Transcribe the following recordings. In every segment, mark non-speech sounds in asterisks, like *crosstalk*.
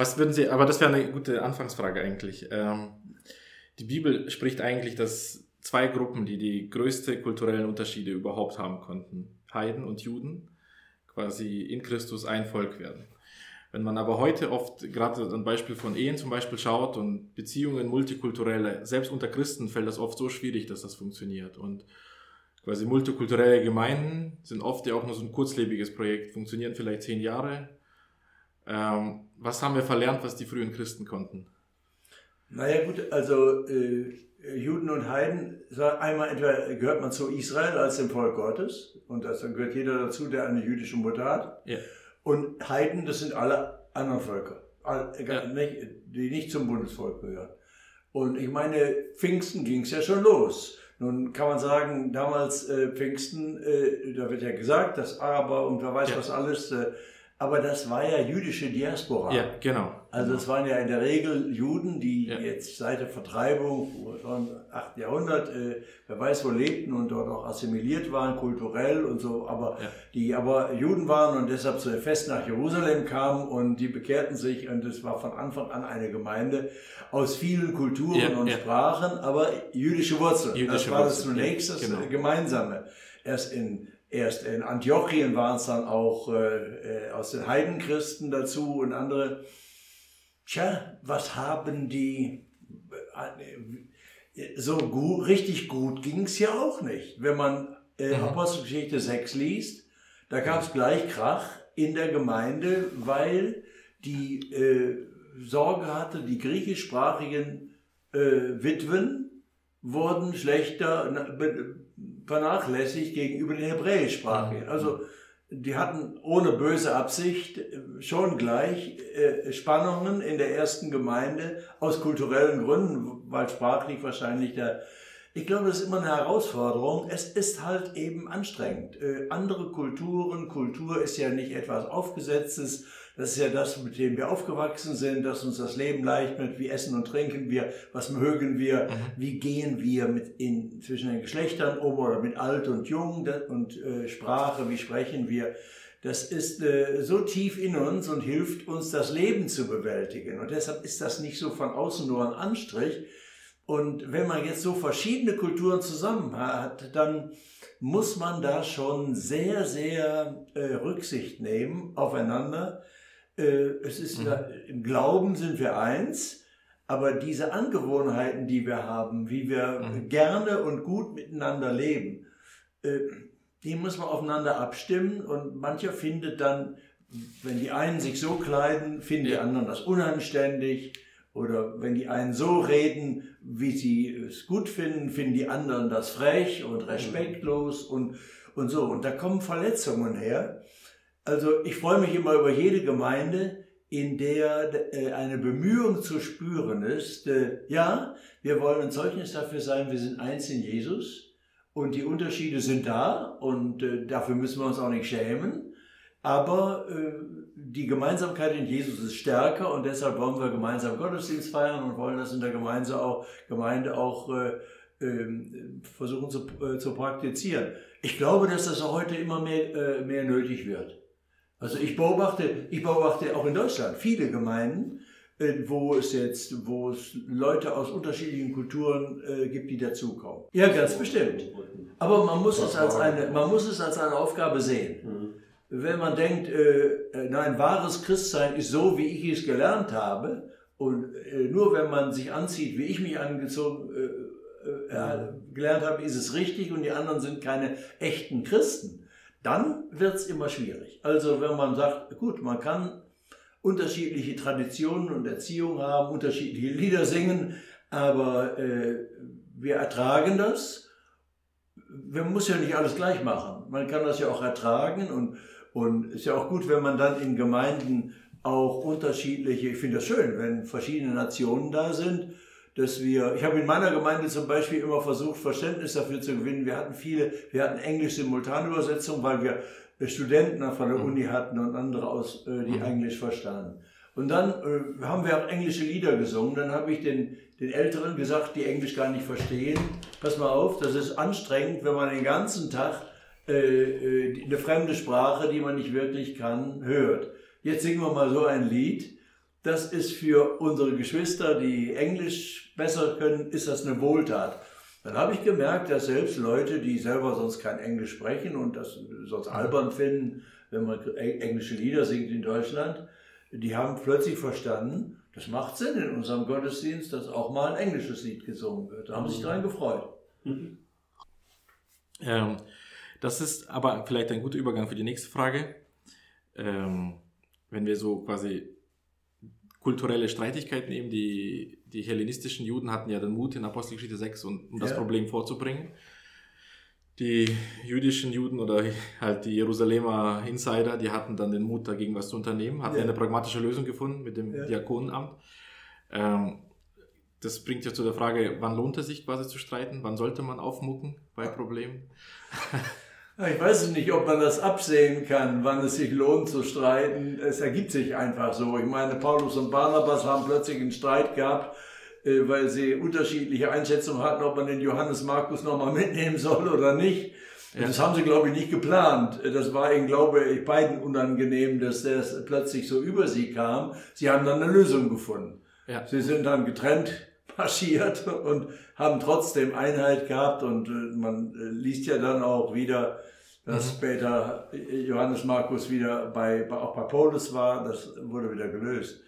Was würden Sie, aber das wäre eine gute Anfangsfrage eigentlich. Ähm, die Bibel spricht eigentlich, dass zwei Gruppen, die die größte kulturellen Unterschiede überhaupt haben konnten, Heiden und Juden, quasi in Christus ein Volk werden. Wenn man aber heute oft, gerade ein Beispiel von Ehen zum Beispiel schaut und Beziehungen multikulturelle, selbst unter Christen fällt das oft so schwierig, dass das funktioniert. Und quasi multikulturelle Gemeinden sind oft ja auch nur so ein kurzlebiges Projekt, funktionieren vielleicht zehn Jahre. Ähm, was haben wir verlernt, was die frühen Christen konnten? Naja gut, also äh, Juden und Heiden, einmal entweder gehört man zu Israel als dem Volk Gottes und das, dann gehört jeder dazu, der eine jüdische Mutter hat. Ja. Und Heiden, das sind alle anderen Völker, die nicht zum Bundesvolk gehören. Und ich meine, Pfingsten ging es ja schon los. Nun kann man sagen, damals äh, Pfingsten, äh, da wird ja gesagt, dass Araber und wer weiß ja. was alles äh, aber das war ja jüdische Diaspora. Ja, genau. Also es waren ja in der Regel Juden, die ja. jetzt seit der Vertreibung im 8. Jahrhundert, äh, wer weiß wo lebten und dort auch assimiliert waren, kulturell und so, aber ja. die aber Juden waren und deshalb zu Fest nach Jerusalem kamen und die bekehrten sich und es war von Anfang an eine Gemeinde aus vielen Kulturen ja, und Sprachen, aber jüdische Wurzeln. Jüdische das war das zunächst das genau. Gemeinsame. Erst in Erst in Antiochien waren es dann auch äh, äh, aus den Heidenchristen dazu und andere. Tja, was haben die äh, so gut, richtig gut ging es ja auch nicht. Wenn man äh, mhm. Apostelgeschichte 6 liest, da gab es gleich Krach in der Gemeinde, weil die äh, Sorge hatte, die griechischsprachigen äh, Witwen wurden schlechter vernachlässigt gegenüber den Hebräischsprachigen. Mhm. Also die hatten ohne böse Absicht schon gleich äh, Spannungen in der ersten Gemeinde aus kulturellen Gründen, weil sprachlich wahrscheinlich der ich glaube, das ist immer eine Herausforderung. Es ist halt eben anstrengend. Äh, andere Kulturen, Kultur ist ja nicht etwas Aufgesetztes, das ist ja das, mit dem wir aufgewachsen sind, dass uns das Leben leicht wird. Wie essen und trinken wir? Was mögen wir? Mhm. Wie gehen wir mit in, zwischen den Geschlechtern um oder mit alt und jung und äh, Sprache? Wie sprechen wir? Das ist äh, so tief in uns und hilft uns, das Leben zu bewältigen. Und deshalb ist das nicht so von außen nur ein Anstrich. Und wenn man jetzt so verschiedene Kulturen zusammen hat, dann muss man da schon sehr, sehr äh, Rücksicht nehmen aufeinander es ist, mhm. im Glauben sind wir eins, aber diese Angewohnheiten, die wir haben, wie wir mhm. gerne und gut miteinander leben, äh, die muss man aufeinander abstimmen und mancher findet dann, wenn die einen sich so kleiden, finden die anderen das unanständig. Oder wenn die einen so reden, wie sie es gut finden, finden die anderen das frech und respektlos und, und so. Und da kommen Verletzungen her. Also ich freue mich immer über jede Gemeinde, in der äh, eine Bemühung zu spüren ist. Äh, ja, wir wollen ein Zeugnis dafür sein, wir sind eins in Jesus und die Unterschiede sind da und äh, dafür müssen wir uns auch nicht schämen. Aber die Gemeinsamkeit in Jesus ist stärker und deshalb wollen wir gemeinsam Gottesdienst feiern und wollen das in der Gemeinde auch, Gemeinde auch ähm, versuchen zu, zu praktizieren. Ich glaube, dass das heute immer mehr, mehr nötig wird. Also ich beobachte, ich beobachte auch in Deutschland viele Gemeinden, äh, wo es jetzt, wo es Leute aus unterschiedlichen Kulturen äh, gibt, die dazukommen. Ja, ganz bestimmt. Aber man muss es als eine, man muss es als eine Aufgabe sehen. Mhm. Wenn man denkt, äh, äh, nein, wahres Christsein ist so, wie ich es gelernt habe, und äh, nur wenn man sich anzieht, wie ich mich angezogen äh, gelernt habe, ist es richtig und die anderen sind keine echten Christen dann wird es immer schwierig. Also wenn man sagt, gut, man kann unterschiedliche Traditionen und Erziehung haben, unterschiedliche Lieder singen, aber äh, wir ertragen das. Man muss ja nicht alles gleich machen. Man kann das ja auch ertragen und und ist ja auch gut, wenn man dann in Gemeinden auch unterschiedliche, ich finde das schön, wenn verschiedene Nationen da sind dass wir, ich habe in meiner Gemeinde zum Beispiel immer versucht, Verständnis dafür zu gewinnen. Wir hatten viele, wir hatten Englisch-Simultanübersetzung, weil wir Studenten von der mhm. Uni hatten und andere aus, äh, die mhm. Englisch verstanden. Und dann äh, haben wir auch englische Lieder gesungen. Dann habe ich den, den Älteren gesagt, die Englisch gar nicht verstehen. Pass mal auf, das ist anstrengend, wenn man den ganzen Tag äh, äh, eine fremde Sprache, die man nicht wirklich kann, hört. Jetzt singen wir mal so ein Lied das ist für unsere Geschwister, die Englisch besser können, ist das eine Wohltat. Dann habe ich gemerkt, dass selbst Leute, die selber sonst kein Englisch sprechen und das sonst albern finden, wenn man englische Lieder singt in Deutschland, die haben plötzlich verstanden, das macht Sinn in unserem Gottesdienst, dass auch mal ein englisches Lied gesungen wird. Da haben sich daran gefreut. Mhm. Ähm, das ist aber vielleicht ein guter Übergang für die nächste Frage. Ähm, wenn wir so quasi kulturelle Streitigkeiten nehmen, die, die hellenistischen Juden hatten ja den Mut in Apostelgeschichte 6, um, um das Problem vorzubringen. Die jüdischen Juden oder halt die Jerusalemer Insider, die hatten dann den Mut dagegen was zu unternehmen, hatten ja. eine pragmatische Lösung gefunden mit dem ja. Diakonenamt. Ähm, das bringt ja zu der Frage, wann lohnt es sich quasi zu streiten? Wann sollte man aufmucken bei Problemen? *laughs* Ich weiß nicht, ob man das absehen kann, wann es sich lohnt zu streiten. Es ergibt sich einfach so. Ich meine, Paulus und Barnabas haben plötzlich einen Streit gehabt, äh, weil sie unterschiedliche Einschätzungen hatten, ob man den Johannes Markus nochmal *laughs* mitnehmen soll oder nicht. Ja. Das haben sie, glaube ich, nicht geplant. Das war ihnen, glaube ich, beiden unangenehm, dass das plötzlich so über sie kam. Sie haben dann eine Lösung gefunden. Ja. Sie sind dann getrennt marschiert und haben trotzdem Einheit gehabt und äh, man äh, liest ja dann auch wieder, dass mhm. später Johannes Markus wieder bei, auch bei Paulus war, das wurde wieder gelöst.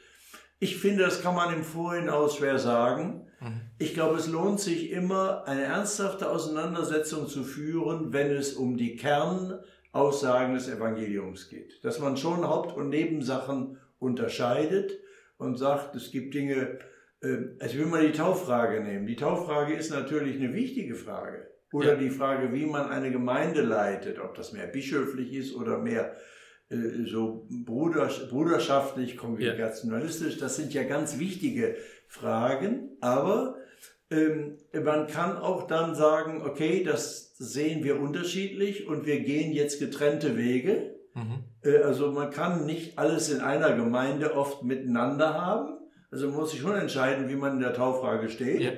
Ich finde, das kann man im Vorhinaus schwer sagen. Mhm. Ich glaube, es lohnt sich immer, eine ernsthafte Auseinandersetzung zu führen, wenn es um die Kernaussagen des Evangeliums geht. Dass man schon Haupt- und Nebensachen unterscheidet und sagt, es gibt Dinge, also ich will mal die Tauffrage nehmen. Die Tauffrage ist natürlich eine wichtige Frage. Oder ja. die Frage, wie man eine Gemeinde leitet, ob das mehr bischöflich ist oder mehr äh, so bruderschaftlich, kongregationalistisch. Das sind ja ganz wichtige Fragen. Aber ähm, man kann auch dann sagen, okay, das sehen wir unterschiedlich und wir gehen jetzt getrennte Wege. Mhm. Äh, also man kann nicht alles in einer Gemeinde oft miteinander haben. Also man muss sich schon entscheiden, wie man in der Taufrage steht. Ja.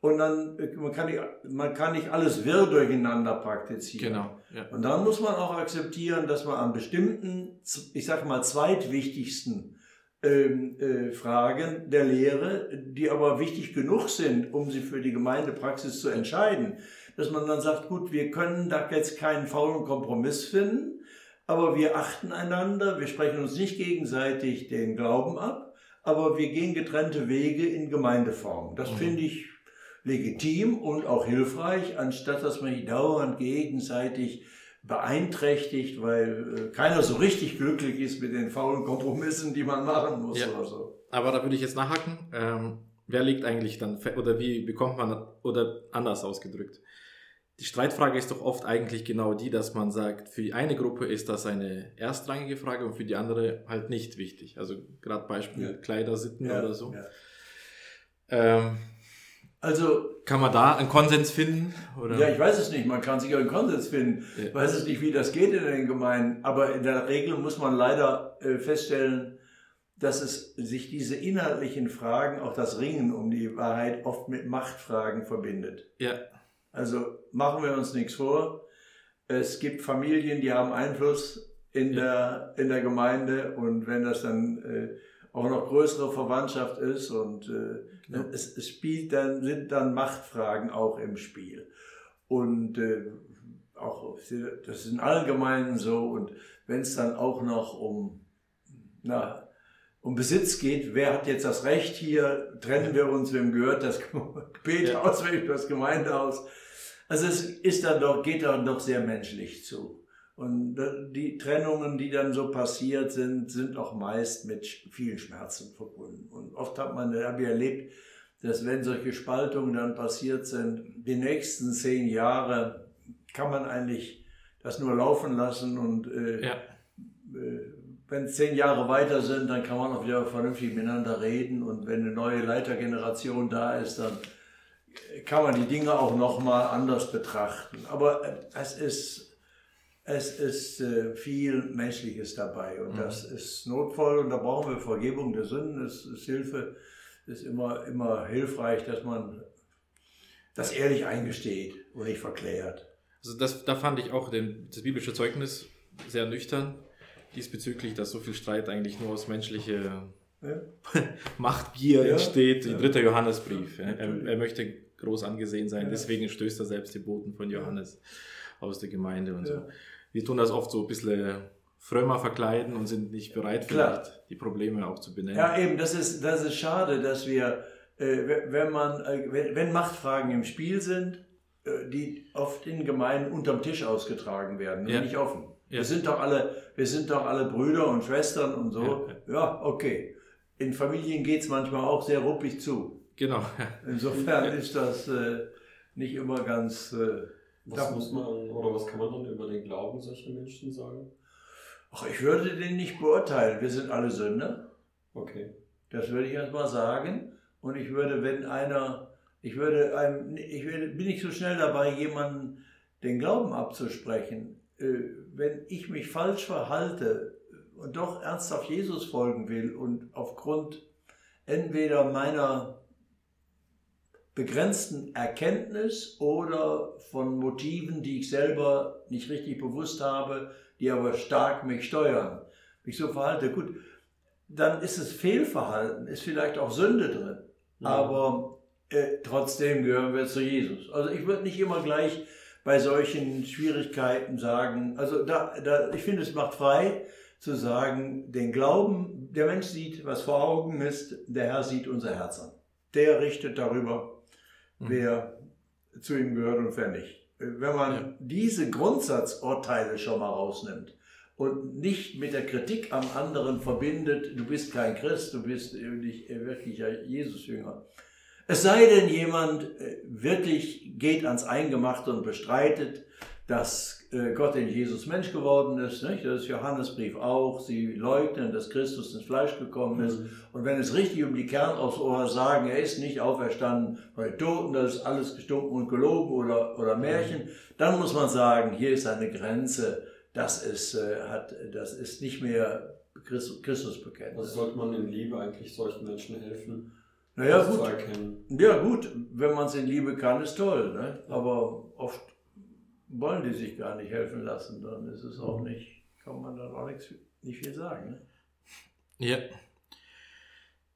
Und dann, man kann, nicht, man kann nicht alles wirr durcheinander praktizieren. Genau. Ja. Und dann muss man auch akzeptieren, dass man an bestimmten, ich sage mal, zweitwichtigsten ähm, äh, Fragen der Lehre, die aber wichtig genug sind, um sie für die Gemeindepraxis zu entscheiden, dass man dann sagt, gut, wir können da jetzt keinen faulen Kompromiss finden, aber wir achten einander, wir sprechen uns nicht gegenseitig den Glauben ab aber wir gehen getrennte Wege in Gemeindeform. Das mhm. finde ich legitim und auch hilfreich, anstatt dass man sich dauernd gegenseitig beeinträchtigt, weil äh, keiner so richtig glücklich ist mit den faulen Kompromissen, die man machen muss ja. oder so. Aber da würde ich jetzt nachhaken. Ähm, wer liegt eigentlich dann, oder wie bekommt man, oder anders ausgedrückt, die Streitfrage ist doch oft eigentlich genau die, dass man sagt, für eine Gruppe ist das eine erstrangige Frage und für die andere halt nicht wichtig. Also gerade Beispiel ja. Kleidersitten ja, oder so. Ja. Ähm, also kann man da einen Konsens finden? Oder? Ja, ich weiß es nicht. Man kann sicher einen Konsens finden. Ich weiß es nicht, wie das geht in den Gemeinden. Aber in der Regel muss man leider äh, feststellen, dass es sich diese inhaltlichen Fragen, auch das Ringen um die Wahrheit, oft mit Machtfragen verbindet. Ja. Also machen wir uns nichts vor. Es gibt Familien, die haben Einfluss in, ja. der, in der Gemeinde und wenn das dann äh, auch noch größere Verwandtschaft ist und äh, genau. es, es, spielt dann, sind dann Machtfragen auch im Spiel. Und äh, auch, das ist in allen Gemeinden so und wenn es dann auch noch um, na, um Besitz geht, wer hat jetzt das Recht hier, trennen wir uns, wem gehört das Gebet ja. aus, wem das Gemeindehaus, also es ist dann doch, geht dann doch sehr menschlich zu. Und die Trennungen, die dann so passiert sind, sind auch meist mit vielen Schmerzen verbunden. Und oft hat man, habe ich erlebt, dass wenn solche Spaltungen dann passiert sind, die nächsten zehn Jahre kann man eigentlich das nur laufen lassen und äh, ja. äh, wenn zehn Jahre weiter sind, dann kann man auch wieder vernünftig miteinander reden und wenn eine neue Leitergeneration da ist, dann kann man die Dinge auch nochmal anders betrachten. Aber äh, es ist, es ist äh, viel Menschliches dabei und mhm. das ist notvoll und da brauchen wir Vergebung der Sünden, es ist Hilfe, es ist immer, immer hilfreich, dass man das ehrlich eingesteht und nicht verklärt. Also das, da fand ich auch den, das biblische Zeugnis sehr nüchtern diesbezüglich, dass so viel Streit eigentlich nur aus menschlicher ja. *laughs* Machtgier ja. entsteht, ja. dritter Johannesbrief. Er, er, möchte groß angesehen sein, deswegen stößt er selbst die Boten von Johannes aus der Gemeinde und so. Wir tun das oft so ein bisschen frömmer verkleiden und sind nicht bereit, vielleicht die Probleme auch zu benennen. Ja, eben, das ist, das ist schade, dass wir, äh, wenn, man, äh, wenn, wenn Machtfragen im Spiel sind, äh, die oft in Gemeinden unterm Tisch ausgetragen werden und nicht offen. Ja. Wir sind doch alle, wir sind doch alle Brüder und Schwestern und so. Ja, ja okay. In Familien geht es manchmal auch sehr ruppig zu. Genau. Insofern ist das äh, nicht immer ganz. Äh, was muss man oder was kann man dann über den Glauben solcher Menschen sagen? Ach, ich würde den nicht beurteilen. Wir sind alle Sünder. Okay. Das würde ich erst mal sagen. Und ich würde, wenn einer, ich würde einem, ich würde, bin nicht so schnell dabei, jemanden den Glauben abzusprechen. Äh, wenn ich mich falsch verhalte und doch ernsthaft Jesus folgen will und aufgrund entweder meiner begrenzten Erkenntnis oder von Motiven, die ich selber nicht richtig bewusst habe, die aber stark mich steuern, mich so verhalte, gut, dann ist es Fehlverhalten, ist vielleicht auch Sünde drin, ja. aber äh, trotzdem gehören wir zu Jesus. Also ich würde nicht immer gleich bei solchen Schwierigkeiten sagen, also da, da, ich finde, es macht frei zu sagen, den Glauben, der Mensch sieht, was vor Augen ist, der Herr sieht unser Herz an. Der richtet darüber, mhm. wer zu ihm gehört und wer nicht. Wenn man ja. diese Grundsatzurteile schon mal rausnimmt und nicht mit der Kritik am anderen verbindet, du bist kein Christ, du bist nicht wirklich Jesus-Jünger, es sei denn, jemand äh, wirklich geht ans Eingemachte und bestreitet, dass Gott in Jesus Mensch geworden ist. Nicht? Das ist Johannesbrief auch. Sie leugnen, dass Christus ins Fleisch gekommen ist. Mhm. Und wenn es richtig um die Kernaufsohr sagen, er ist nicht auferstanden bei Toten, das ist alles gestunken und gelogen oder, oder Märchen, mhm. dann muss man sagen, hier ist eine Grenze. Das ist, äh, hat, das ist nicht mehr Christus, Christus bekennt. Also sollte man in Liebe eigentlich solchen Menschen helfen? Naja, gut. Ja, gut, wenn man es in Liebe kann, ist toll. Ne? Aber oft wollen die sich gar nicht helfen lassen. Dann ist es auch nicht, kann man dann auch nichts, nicht viel sagen. Ne? Ja.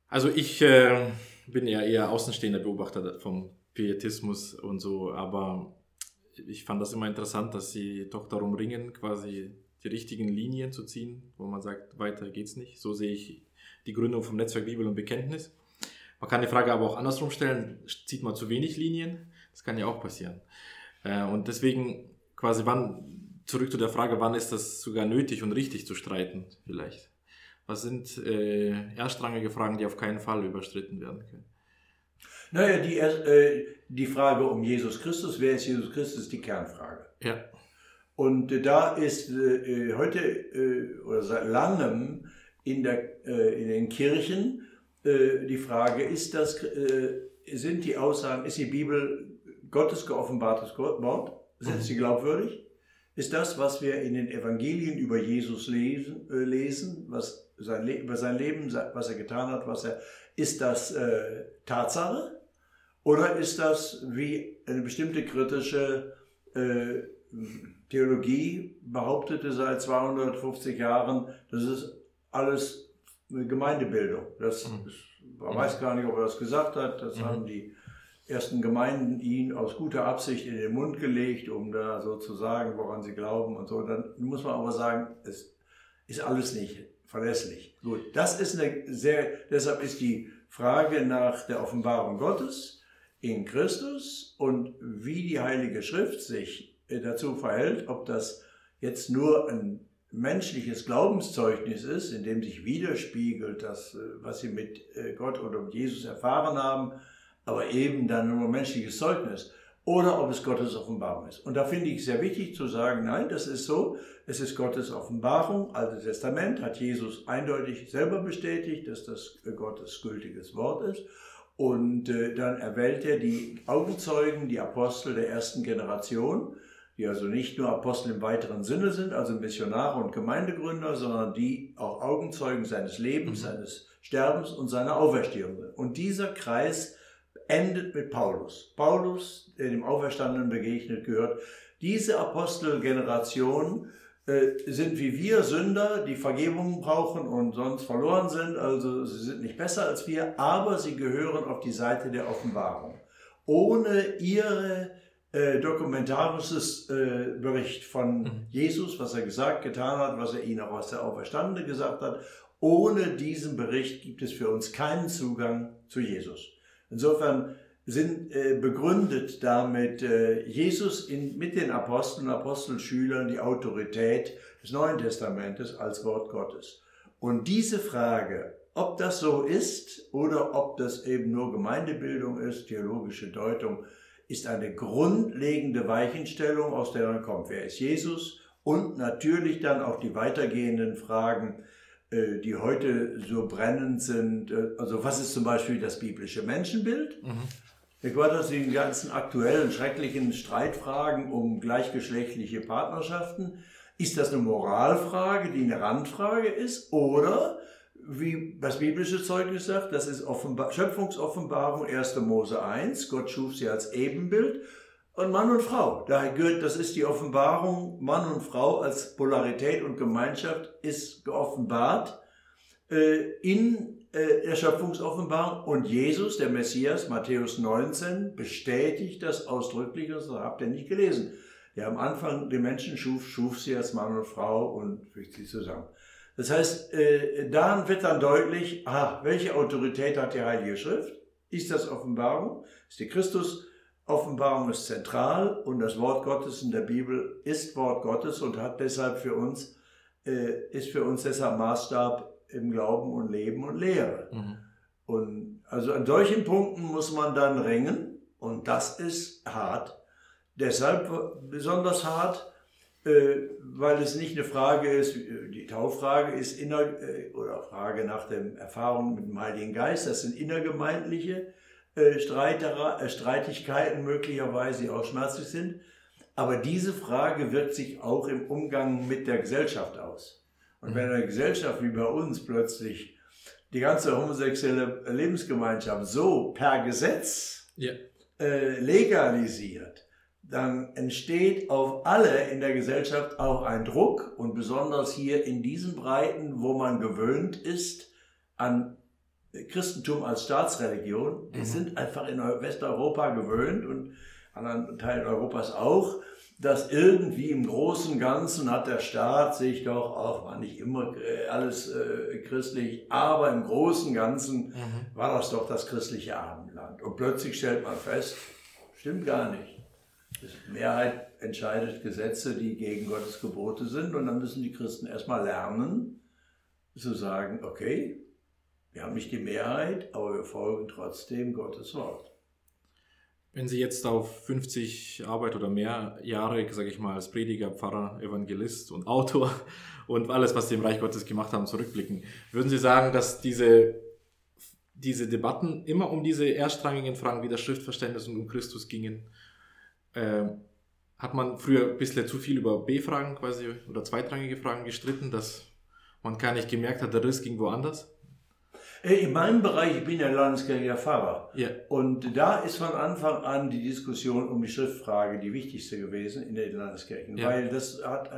Also ich äh, bin ja eher außenstehender Beobachter vom Pietismus und so, aber ich fand das immer interessant, dass sie doch darum ringen, quasi die richtigen Linien zu ziehen, wo man sagt, weiter geht's nicht. So sehe ich die Gründung vom Netzwerk Bibel und Bekenntnis. Man kann die Frage aber auch andersrum stellen, zieht man zu wenig Linien? Das kann ja auch passieren. Äh, und deswegen quasi wann, zurück zu der Frage, wann ist das sogar nötig und richtig zu streiten vielleicht? Was sind äh, erstrangige Fragen, die auf keinen Fall überstritten werden können? Naja, die, äh, die Frage um Jesus Christus, wer ist Jesus Christus, die Kernfrage. Ja. Und äh, da ist äh, heute äh, oder seit langem in, der, äh, in den Kirchen äh, die Frage, ist das, äh, sind die Aussagen, ist die Bibel Gottes geoffenbartes Wort? Sind sie glaubwürdig? Ist das, was wir in den Evangelien über Jesus lesen, äh, lesen was sein über sein Leben, was er getan hat, was er, ist das äh, Tatsache? Oder ist das wie eine bestimmte kritische äh, Theologie behauptete seit 250 Jahren, das ist alles Gemeindebildung. Das mhm. ist, man weiß gar nicht, ob er das gesagt hat. Das mhm. haben die ersten Gemeinden ihn aus guter Absicht in den Mund gelegt, um da so zu sagen, woran sie glauben und so. Dann muss man aber sagen, es ist alles nicht verlässlich. Gut, das ist eine sehr, deshalb ist die Frage nach der Offenbarung Gottes in Christus und wie die Heilige Schrift sich dazu verhält, ob das jetzt nur ein menschliches Glaubenszeugnis ist, in dem sich widerspiegelt, das, äh, was sie mit äh, Gott oder mit Jesus erfahren haben, aber eben dann nur menschliches Zeugnis, oder ob es Gottes Offenbarung ist. Und da finde ich sehr wichtig zu sagen, nein, das ist so, es ist Gottes Offenbarung. Altes Testament hat Jesus eindeutig selber bestätigt, dass das Gottes gültiges Wort ist. Und äh, dann erwählt er die Augenzeugen, die Apostel der ersten Generation, die also nicht nur Apostel im weiteren Sinne sind, also Missionare und Gemeindegründer, sondern die auch Augenzeugen seines Lebens, mhm. seines Sterbens und seiner Auferstehung sind. Und dieser Kreis endet mit Paulus. Paulus, der dem Auferstandenen begegnet, gehört diese Apostelgeneration äh, sind wie wir Sünder, die Vergebung brauchen und sonst verloren sind. Also sie sind nicht besser als wir, aber sie gehören auf die Seite der Offenbarung. Ohne ihre äh, dokumentarisches äh, Bericht von mhm. Jesus, was er gesagt, getan hat, was er ihnen auch aus der Auferstandene gesagt hat. Ohne diesen Bericht gibt es für uns keinen Zugang zu Jesus. Insofern sind äh, begründet damit äh, Jesus in, mit den Aposteln, Apostelschülern die Autorität des Neuen Testamentes als Wort Gottes. Und diese Frage, ob das so ist oder ob das eben nur Gemeindebildung ist, theologische Deutung, ist eine grundlegende Weichenstellung, aus der dann kommt, wer ist Jesus? Und natürlich dann auch die weitergehenden Fragen, die heute so brennend sind. Äh, also was ist zum Beispiel das biblische Menschenbild? Mhm. Ich war das die ganzen aktuellen, schrecklichen Streitfragen um gleichgeschlechtliche Partnerschaften. Ist das eine Moralfrage, die eine Randfrage ist? Oder, wie das biblische Zeugnis sagt, das ist Offenbar Schöpfungsoffenbarung 1. Mose 1. Gott schuf sie als Ebenbild. Und Mann und Frau, daher gehört, das ist die Offenbarung, Mann und Frau als Polarität und Gemeinschaft ist geoffenbart äh, in äh, Erschöpfungsoffenbarung und Jesus, der Messias, Matthäus 19, bestätigt das ausdrücklich, das habt ihr nicht gelesen. Der am Anfang den Menschen schuf, schuf sie als Mann und Frau und fügt sie zusammen. Das heißt, äh, daran wird dann deutlich, aha, welche Autorität hat die Heilige Schrift? Ist das Offenbarung? Ist die Christus Offenbarung ist zentral und das Wort Gottes in der Bibel ist Wort Gottes und hat deshalb für uns, äh, ist für uns deshalb Maßstab im Glauben und Leben und Lehre. Mhm. Und also an solchen Punkten muss man dann ringen und das ist hart. Deshalb besonders hart, äh, weil es nicht eine Frage ist, die Tauffrage ist inner, äh, oder Frage nach der Erfahrung mit dem Heiligen Geist, das sind innergemeindliche äh, Streitigkeiten möglicherweise, auch schmerzlich sind. Aber diese Frage wirkt sich auch im Umgang mit der Gesellschaft aus. Und wenn eine Gesellschaft wie bei uns plötzlich die ganze homosexuelle Lebensgemeinschaft so per Gesetz ja. äh, legalisiert, dann entsteht auf alle in der Gesellschaft auch ein Druck und besonders hier in diesen Breiten, wo man gewöhnt ist an Christentum als Staatsreligion. Wir mhm. sind einfach in Westeuropa gewöhnt und anderen Teilen Europas auch, dass irgendwie im Großen und Ganzen hat der Staat sich doch, auch war nicht immer äh, alles äh, christlich, aber im Großen und Ganzen mhm. war das doch das christliche Abendland. Und plötzlich stellt man fest, stimmt gar nicht. Die Mehrheit entscheidet Gesetze, die gegen Gottes Gebote sind und dann müssen die Christen erstmal lernen, zu sagen, okay, wir haben nicht die Mehrheit, aber wir folgen trotzdem Gottes Wort. Wenn Sie jetzt auf 50 Arbeit oder mehr Jahre, sage ich mal, als Prediger, Pfarrer, Evangelist und Autor *laughs* und alles, was Sie im Reich Gottes gemacht haben, zurückblicken, würden Sie sagen, dass diese, diese Debatten immer um diese erstrangigen Fragen wie das Schriftverständnis und um Christus gingen? Äh, hat man früher ein bisschen zu viel über B-Fragen quasi oder zweitrangige Fragen gestritten, dass man gar nicht gemerkt hat, der Riss ging woanders? Äh, in meinem Bereich, ich bin ja landeskirchlicher Pfarrer. Ja. Und da ist von Anfang an die Diskussion um die Schriftfrage die wichtigste gewesen in den Landeskirchen. Ja. Weil das hat,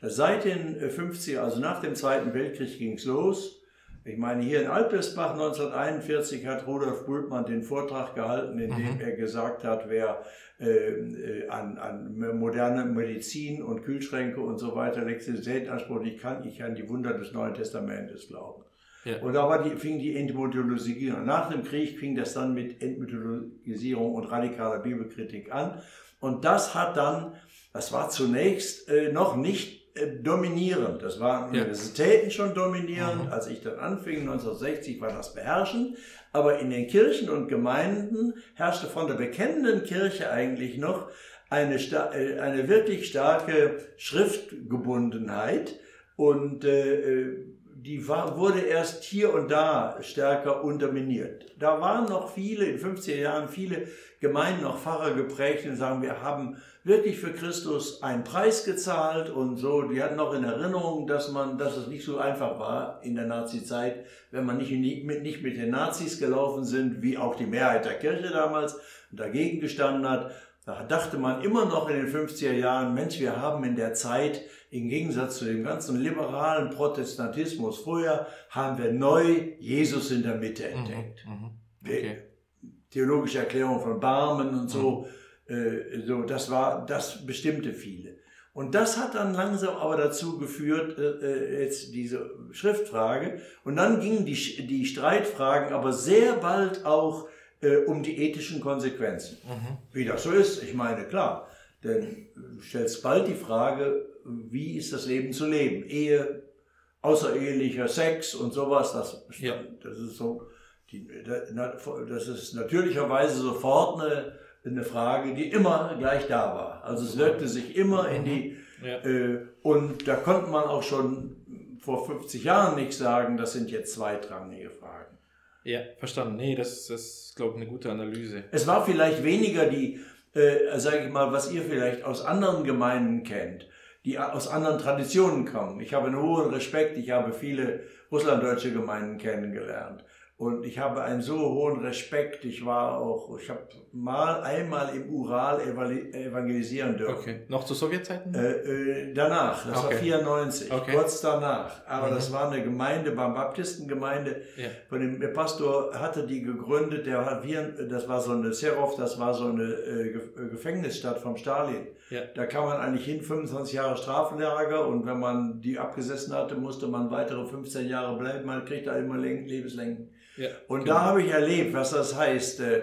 das seit den 50er, also nach dem Zweiten Weltkrieg ging es los. Ich meine, hier in Alpesbach 1941 hat Rudolf Bultmann den Vortrag gehalten, in dem mhm. er gesagt hat, wer äh, äh, an, an moderne Medizin und Kühlschränke und so weiter Elektrizität Anspruch nicht kann, ich an die Wunder des Neuen Testamentes glauben. Ja. Und da war die, fing die Entmythologisierung. Nach dem Krieg fing das dann mit Entmythologisierung und radikaler Bibelkritik an. Und das hat dann, das war zunächst äh, noch nicht äh, dominierend. Das waren ja. Universitäten schon dominierend. Mhm. Als ich dann anfing, 1960, war das beherrschend. Aber in den Kirchen und Gemeinden herrschte von der bekennenden Kirche eigentlich noch eine, äh, eine wirklich starke Schriftgebundenheit. Und äh, äh die war, wurde erst hier und da stärker unterminiert. Da waren noch viele, in 50er Jahren, viele Gemeinden, auch Pfarrer geprägt und sagen, wir haben wirklich für Christus einen Preis gezahlt und so. Die hatten noch in Erinnerung, dass man, dass es nicht so einfach war in der Nazi-Zeit, wenn man nicht mit, nicht mit den Nazis gelaufen sind, wie auch die Mehrheit der Kirche damals dagegen gestanden hat. Da dachte man immer noch in den 50er Jahren, Mensch, wir haben in der Zeit, im Gegensatz zu dem ganzen liberalen Protestantismus früher, haben wir neu Jesus in der Mitte Mhm, entdeckt. mhm. Okay. Theologische Erklärung von Barmen und so, äh, so, das war, das bestimmte viele. Und das hat dann langsam aber dazu geführt, äh, äh, jetzt diese Schriftfrage. Und dann gingen die, die Streitfragen aber sehr bald auch äh, um die ethischen Konsequenzen. Mhm. Wie das so ist, ich meine, klar. Denn du stellst bald die Frage, wie ist das Leben zu leben? Ehe, außerehelicher Sex und sowas, das, Ja. das ist so, die, das ist natürlicherweise sofort eine, eine Frage, die immer gleich da war. Also es wirkte sich immer in die, Ja. äh, und da konnte man auch schon vor 50 Jahren nicht sagen, das sind jetzt zweitrangige Fragen. ja, verstanden. Nee, das, das ist, glaube ich, eine gute Analyse. Es war vielleicht weniger die, äh, sage ich mal, was ihr vielleicht aus anderen Gemeinden kennt, die aus anderen Traditionen kommen. Ich habe einen hohen Respekt, ich habe viele russlanddeutsche Gemeinden kennengelernt. Und ich habe einen so hohen Respekt. Ich war auch, ich habe mal einmal im Ural evangelisieren dürfen. Okay. Noch zu Sowjetzeiten? Äh, äh, danach, das war Okay. 94, Okay. kurz danach. Aber Mhm. das war eine Gemeinde, beim Baptistengemeinde, Ja. von dem der Pastor hatte die gegründet, der hat wir, das war so eine Serov, das war so eine äh, äh, Gefängnisstadt vom Stalin. Ja. Da kam man eigentlich hin, 25 Jahre Straflager und wenn man die abgesessen hatte, musste man weitere 15 Jahre bleiben, man kriegt da immer Läng- Lebenslängen. Ja. Und genau. da habe ich erlebt, was das heißt, äh,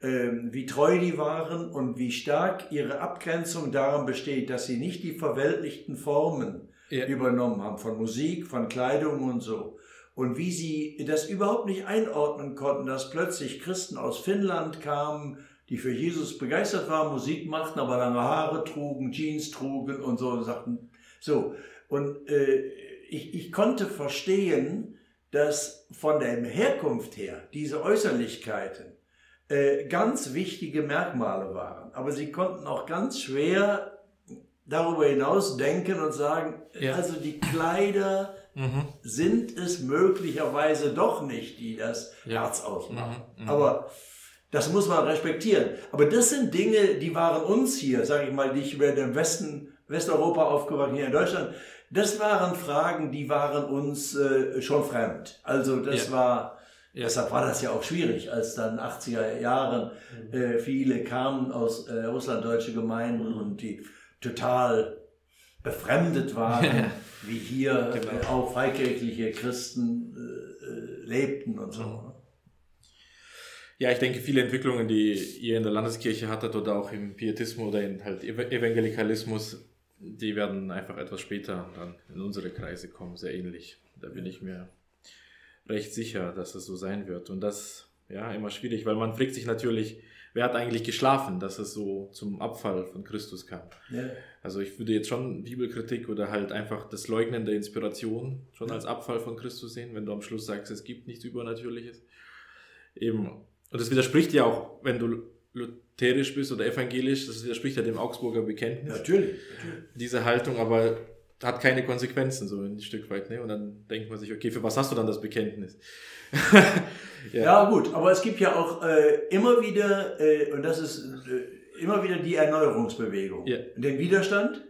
äh, wie treu die waren und wie stark ihre Abgrenzung daran besteht, dass sie nicht die verweltlichten Formen Ja. übernommen haben, von Musik, von Kleidung und so. Und wie sie das überhaupt nicht einordnen konnten, dass plötzlich Christen aus Finnland kamen, die für Jesus begeistert waren, Musik machten, aber lange Haare trugen, Jeans trugen und so und sagten, so. Und äh, ich, ich konnte verstehen, dass von der Herkunft her diese Äußerlichkeiten äh, ganz wichtige Merkmale waren. Aber sie konnten auch ganz schwer darüber hinaus denken und sagen, Ja. also die Kleider Mhm. sind es möglicherweise doch nicht, die das Ja. Herz ausmachen. Mhm, mhm. Aber das muss man respektieren. Aber das sind Dinge, die waren uns hier, sage ich mal, die ich über den Westen, Westeuropa aufgewachsen, hier in Deutschland, das waren Fragen, die waren uns äh, schon fremd. Also das Ja. war, Ja. deshalb war das ja auch schwierig, als dann 80er Jahren äh, viele kamen aus äh, russlanddeutsche Gemeinden Mhm. und die total befremdet waren, Ja. wie hier Genau. äh, auch freikirchliche Christen äh, äh, lebten und so. Mhm. Ja, ich denke, viele Entwicklungen, die ihr in der Landeskirche hattet oder auch im Pietismus oder in halt Ev- Evangelikalismus, die werden einfach etwas später dann in unsere Kreise kommen, sehr ähnlich. Da bin ich mir recht sicher, dass es so sein wird. Und das, ja, immer schwierig, weil man fragt sich natürlich, wer hat eigentlich geschlafen, dass es so zum Abfall von Christus kam. Ja. Also ich würde jetzt schon Bibelkritik oder halt einfach das Leugnen der Inspiration schon als Abfall von Christus sehen, wenn du am Schluss sagst, es gibt nichts Übernatürliches. Eben. Und das widerspricht ja auch, wenn du lutherisch bist oder evangelisch, das widerspricht ja dem Augsburger Bekenntnis, Natürlich, natürlich. diese Haltung, aber hat keine Konsequenzen, so ein Stück weit. Ne? Und dann denkt man sich, okay, für was hast du dann das Bekenntnis? *laughs* Ja. gut, aber es gibt ja auch äh, immer wieder, äh, und das ist äh, immer wieder die Erneuerungsbewegung, Ja. den Widerstand.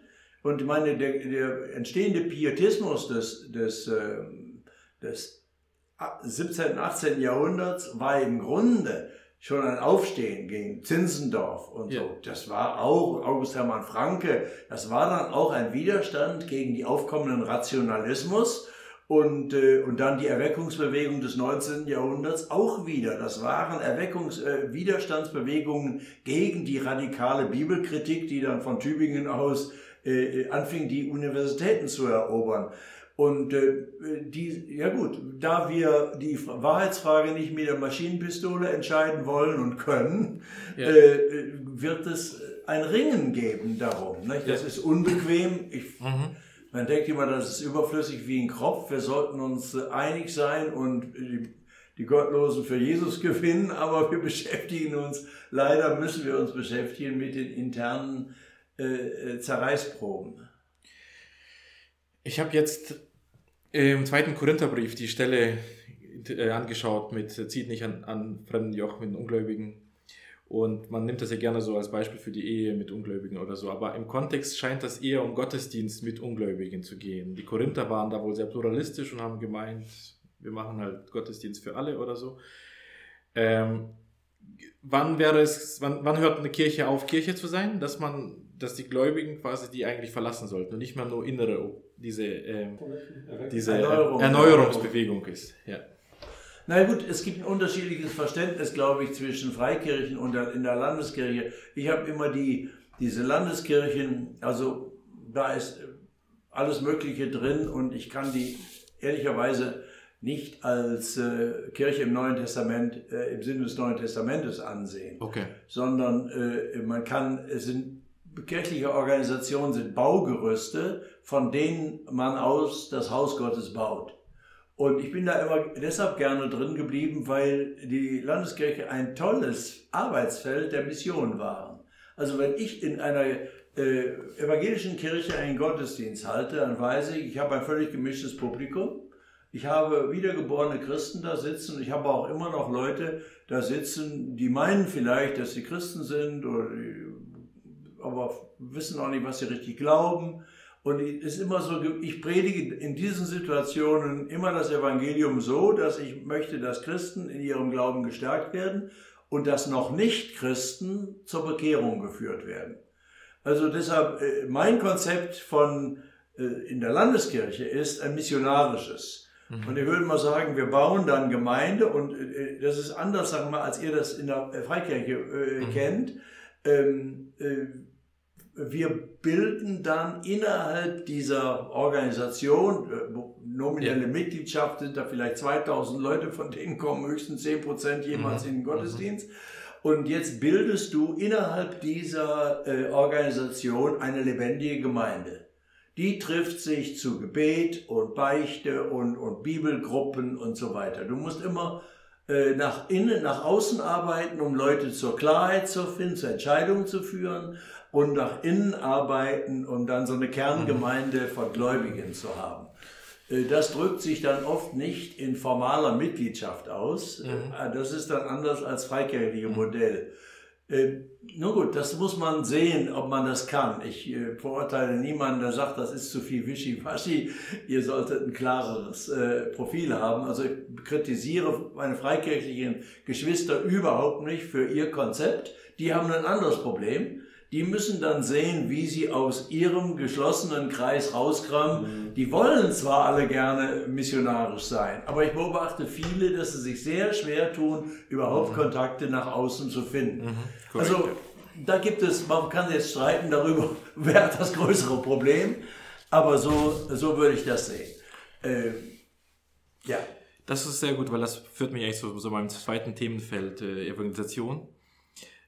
Und ich meine, der, der entstehende Pietismus des, des, ähm, des 17., 18. Jahrhunderts war im Grunde schon ein Aufstehen gegen Zinzendorf und Ja. so. Das war auch August Hermann Franke, das war dann auch ein Widerstand gegen die aufkommenden Rationalismus und, äh, und dann die Erweckungsbewegung des 19. Jahrhunderts auch wieder. Das waren Erweckungs-, äh, Widerstandsbewegungen gegen die radikale Bibelkritik, die dann von Tübingen aus äh, anfing, die Universitäten zu erobern. Und äh, die, ja gut, da wir die Wahrheitsfrage nicht mit der Maschinenpistole entscheiden wollen und können, Ja. äh, wird es ein Ringen geben darum. Nicht? Das Ja. ist unbequem. Ich, Mhm. man denkt immer, das ist überflüssig wie ein Kropf. Wir sollten uns äh, einig sein und die, die Gottlosen für Jesus *laughs* gewinnen, aber wir beschäftigen uns, leider müssen wir uns beschäftigen mit den internen äh, äh, Zerreißproben. Ich habe jetzt im zweiten Korintherbrief die Stelle äh, angeschaut mit äh, zieht nicht an, an fremden Joch mit Ungläubigen. Und man nimmt das ja gerne so als Beispiel für die Ehe mit Ungläubigen oder so. Aber im Kontext scheint das eher um Gottesdienst mit Ungläubigen zu gehen. Die Korinther waren da wohl sehr pluralistisch und haben gemeint, wir machen halt Gottesdienst für alle oder so. Ähm, wann wäre es, wann, wann hört eine Kirche auf, Kirche zu sein? Dass man, dass die Gläubigen quasi die eigentlich verlassen sollten und nicht mehr nur innere, diese, ähm, diese Erneuerung. Erneuerungsbewegung ist. Ja. Na gut, es gibt ein unterschiedliches Verständnis, glaube ich, zwischen Freikirchen und in der Landeskirche. Ich habe immer die, diese Landeskirchen, also da ist alles Mögliche drin und ich kann die ehrlicherweise nicht als äh, Kirche im Neuen Testament, äh, im Sinne des Neuen Testamentes ansehen, okay. sondern äh, man kann, es sind kirchliche Organisationen sind Baugerüste, von denen man aus das Haus Gottes baut. Und ich bin da immer deshalb gerne drin geblieben, weil die Landeskirche ein tolles Arbeitsfeld der Mission waren. Also wenn ich in einer äh, evangelischen Kirche einen Gottesdienst halte, dann weiß ich, ich habe ein völlig gemischtes Publikum. Ich habe wiedergeborene Christen da sitzen. Ich habe auch immer noch Leute da sitzen, die meinen vielleicht, dass sie Christen sind, oder die, aber wissen auch nicht, was sie richtig glauben. Und es ist immer so, ich predige in diesen Situationen immer das Evangelium so, dass ich möchte, dass Christen in ihrem Glauben gestärkt werden und dass noch nicht Christen zur Bekehrung geführt werden. Also deshalb, äh, mein Konzept von äh, in der Landeskirche ist ein missionarisches. Mhm. Und ich würde mal sagen, wir bauen dann Gemeinde und äh, das ist anders, sagen wir mal, als ihr das in der Freikirche mhm. kennt. Ähm, wir bilden dann innerhalb dieser Organisation, äh, nominelle ja. Mitgliedschaft sind da vielleicht 2000 Leute, von denen kommen höchstens 10 Prozent jemals mhm. in den Gottesdienst. Mhm. Und jetzt bildest du innerhalb dieser äh, Organisation eine lebendige Gemeinde. Die trifft sich zu Gebet und Beichte und, und Bibelgruppen und so weiter. Du musst immer äh, nach innen, nach außen arbeiten, um Leute zur Klarheit zu finden, zur Entscheidung zu führen und nach innen arbeiten, um dann so eine Kerngemeinde von Gläubigen zu haben. Äh, das drückt sich dann oft nicht in formaler Mitgliedschaft aus. Mhm. Äh, das ist dann anders als freikirchliche mhm. Modell. Äh, nun gut, das muss man sehen, ob man das kann. Ich äh, verurteile niemanden, der sagt, das ist zu viel Wischiwaschi. Ihr solltet ein klareres äh, Profil haben. Also ich kritisiere meine freikirchlichen Geschwister überhaupt nicht für ihr Konzept. Die haben ein anderes Problem die müssen dann sehen, wie sie aus ihrem geschlossenen Kreis rauskommen. Mhm. Die wollen zwar alle gerne missionarisch sein, aber ich beobachte viele, dass sie sich sehr schwer tun, überhaupt mhm. Kontakte nach außen zu finden. Mhm. Also da gibt es, man kann jetzt streiten darüber, *laughs* wer hat das größere Problem, aber so, so würde ich das sehen. Äh, ja. Das ist sehr gut, weil das führt mich eigentlich zu so, so meinem zweiten Themenfeld, äh, Evangelisation.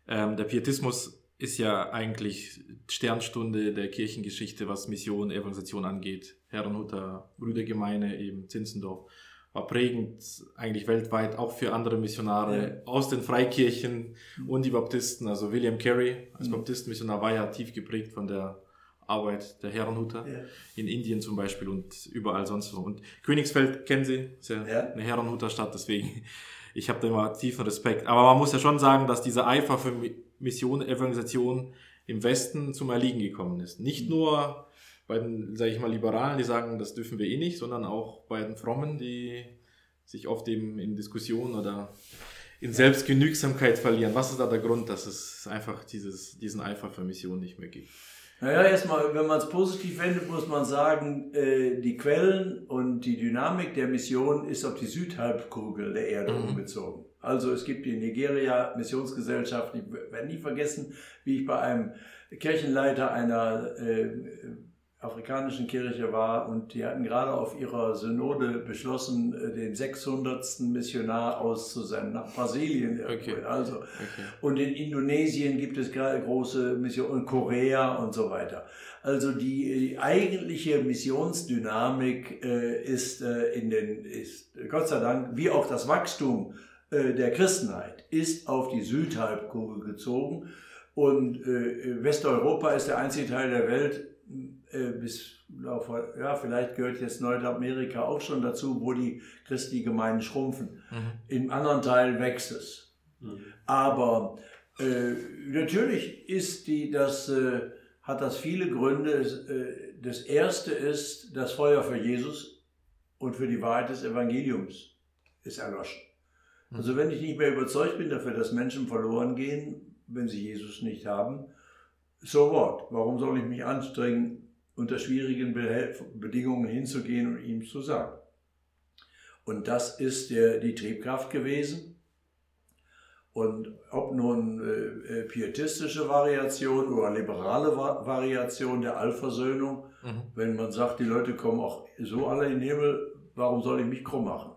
Ähm, der Pietismus ist ja eigentlich Sternstunde der Kirchengeschichte, was Mission, Evangelisation angeht. Herrenhuter Brüdergemeine, eben Zinzendorf, war prägend eigentlich weltweit, auch für andere Missionare ja. aus den Freikirchen und die Baptisten. Also William Carey als mhm. Baptistenmissionar war ja tief geprägt von der Arbeit der Herrenhuter ja. in Indien zum Beispiel und überall sonst wo. Und Königsfeld kennen Sie, ist ja, ja. eine Herrenhuter Stadt, deswegen ich habe da immer tiefen Respekt. Aber man muss ja schon sagen, dass dieser Eifer für Mission, Evangelisation im Westen zum Erliegen gekommen ist. Nicht mhm. nur bei den, sage ich mal, Liberalen, die sagen, das dürfen wir eh nicht, sondern auch bei den Frommen, die sich oft eben in Diskussionen oder in Selbstgenügsamkeit verlieren. Was ist da der Grund, dass es einfach dieses, diesen Eifer für Mission nicht mehr gibt? Naja, erstmal, wenn man es positiv wendet, muss man sagen, äh, die Quellen und die Dynamik der Mission ist auf die Südhalbkugel der Erde mhm. umgezogen. Also es gibt die Nigeria Missionsgesellschaft, ich werde nie vergessen, wie ich bei einem Kirchenleiter einer äh, afrikanischen Kirche war und die hatten gerade auf ihrer Synode beschlossen, äh, den 600. Missionar auszusenden nach Brasilien. Okay. Also okay. und in Indonesien gibt es gerade große Missionen und Korea und so weiter. Also die, die eigentliche Missionsdynamik äh, ist äh, in den ist Gott sei Dank wie auch das Wachstum äh, der Christenheit ist auf die Südhalbkugel gezogen und äh, Westeuropa ist der einzige Teil der Welt, äh, bis ja, vielleicht gehört jetzt Nordamerika auch schon dazu, wo die christlichen Gemeinden schrumpfen. Mhm. Im anderen Teil wächst es. Mhm. Aber Äh, natürlich ist die, das, äh, hat das viele Gründe. Äh, das erste ist, das Feuer für Jesus und für die Wahrheit des Evangeliums ist erloschen. Hm. Also wenn ich nicht mehr überzeugt bin dafür, dass Menschen verloren gehen, wenn sie Jesus nicht haben, so what? Warum soll ich mich anstrengen, unter schwierigen Bedingungen hinzugehen und ihm zu sagen? Und das ist der, die Triebkraft gewesen. Und ob nun äh, äh, pietistische Variation oder liberale Va Variation der Allversöhnung, mhm. wenn man sagt, die Leute kommen auch so alle in den Himmel, warum soll ich mich krumm machen?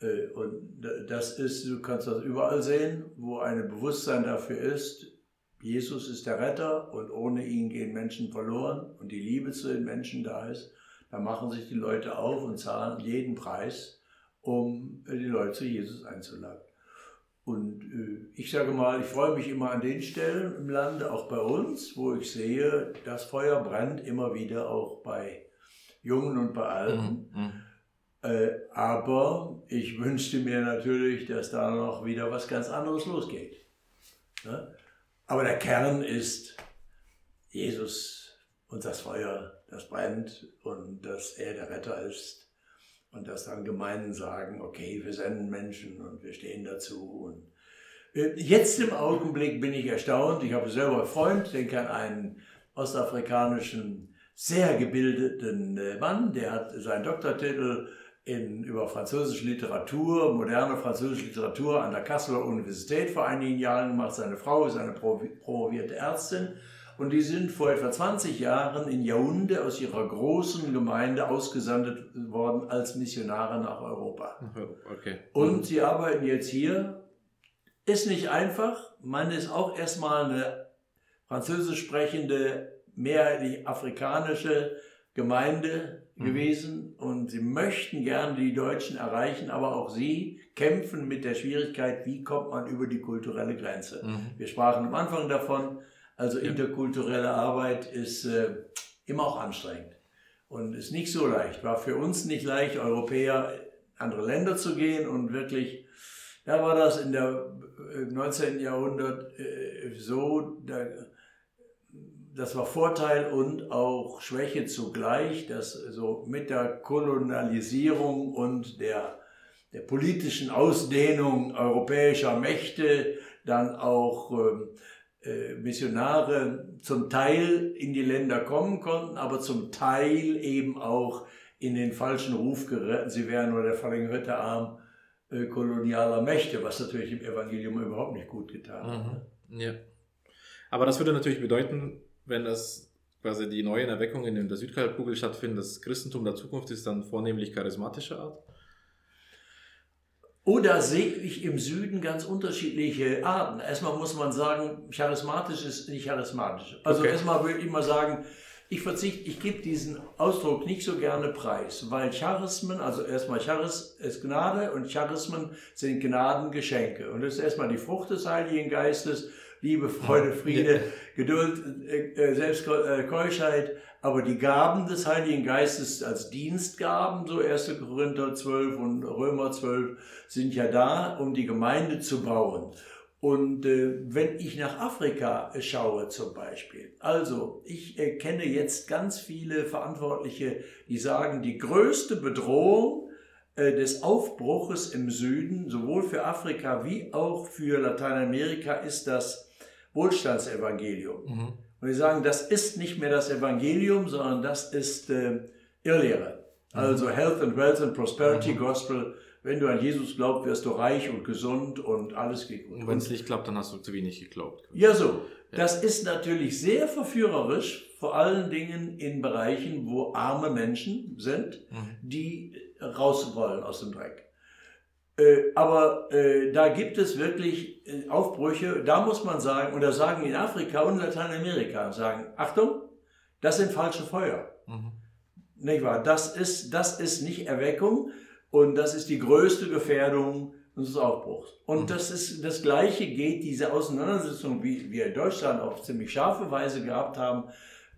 Äh, und das ist, du kannst das überall sehen, wo ein Bewusstsein dafür ist, Jesus ist der Retter und ohne ihn gehen Menschen verloren und die Liebe zu den Menschen da ist, dann machen sich die Leute auf und zahlen jeden Preis, um die Leute zu Jesus einzuladen. Und äh, ich sage mal, ich freue mich immer an den Stellen im Lande, auch bei uns, wo ich sehe, das Feuer brennt immer wieder auch bei Jungen und bei Alten. Mhm. mhm. Äh, aber ich wünschte mir natürlich, dass da noch wieder was ganz anderes losgeht. Ne? Aber der Kern ist Jesus und das Feuer, das brennt und dass er der Retter ist und dass dann Gemeinden sagen, okay, wir senden Menschen und wir stehen dazu. Und äh, jetzt im Augenblick bin ich erstaunt. Ich habe selber einen Freund, denke an einen ostafrikanischen, sehr gebildeten äh, Mann, der hat seinen Doktortitel in, über französische Literatur, moderne französische Literatur an der Kasseler Universität vor einigen Jahren gemacht. Seine Frau ist eine promovierte Ärztin und die sind vor etwa 20 Jahren in Yaoundé aus ihrer großen Gemeinde ausgesandt worden als Missionare nach Europa. Okay. Und sie arbeiten jetzt hier. Ist nicht einfach. Man ist auch erstmal eine französisch sprechende, mehrheitlich afrikanische Gemeinde mhm. gewesen und sie möchten gerne die Deutschen erreichen, aber auch sie kämpfen mit der Schwierigkeit, wie kommt man über die kulturelle Grenze. Mhm. Wir sprachen am Anfang davon, also interkulturelle Arbeit ist äh, immer auch anstrengend und ist nicht so leicht. War für uns nicht leicht, Europäer andere Länder zu gehen und wirklich, da war das in der 19. Äh, Jahrhundert äh, so, da, das war Vorteil und auch Schwäche zugleich, dass so mit der Kolonialisierung und der, der politischen Ausdehnung europäischer Mächte dann auch ähm, äh, Missionare zum Teil in die Länder kommen konnten, aber zum Teil eben auch in den falschen Ruf geraten. Sie wären nur der verlängerte Arm äh, kolonialer Mächte, was natürlich im Evangelium überhaupt nicht gut getan hat. Mhm. Ja. Aber das würde natürlich bedeuten, wenn das quasi die neuen Erweckungen in der Südhalbkugel stattfinden, das Christentum der Zukunft ist dann vornehmlich charismatischer Art? Oder sehe ich im Süden ganz unterschiedliche Arten. Erstmal muss man sagen, charismatisch ist nicht charismatisch. Also okay. erstmal würde ich mal sagen, ich verzichte, ich gebe diesen Ausdruck nicht so gerne preis, weil Charismen, also erstmal Charis ist Gnade und Charismen sind Gnadengeschenke. Und das ist erstmal die Frucht des Heiligen Geistes, Liebe, Freude, Friede, Geduld, äh, äh Selbstkeuschheit, aber die Gaben des Heiligen Geistes als Dienstgaben, so 1. Korinther 12 und Römer 12, sind ja da, um die Gemeinde zu bauen. Und äh, wenn ich nach Afrika schaue zum Beispiel, also ich äh, kenne jetzt ganz viele Verantwortliche, die sagen, die größte Bedrohung äh, des Aufbruches im Süden, sowohl für Afrika wie auch für Lateinamerika, ist das Wohlstandsevangelium. Mhm. Und wir sagen, das ist nicht mehr das Evangelium, sondern das ist äh, Irrlehre. Mhm. Also Health and Wealth and Prosperity mhm. Gospel. Wenn du an Jesus glaubst, wirst du reich und gesund und alles geht gut. Und wenn es nicht klappt, dann hast du zu wenig geglaubt. Ja, so. Das ist natürlich sehr verführerisch, vor allen Dingen in Bereichen, wo arme Menschen sind, mhm. die raus wollen aus dem Dreck. Äh, aber äh, da gibt es wirklich äh, Aufbrüche, da muss man sagen, oder sagen in Afrika und Lateinamerika, sagen, Achtung, das sind falsche Feuer. Mhm. Nicht wahr? Das ist, das ist nicht Erweckung und das ist die größte Gefährdung unseres Aufbruchs. Und mhm. das ist, das Gleiche geht, diese Auseinandersetzung, wie wir in Deutschland auf ziemlich scharfe Weise gehabt haben,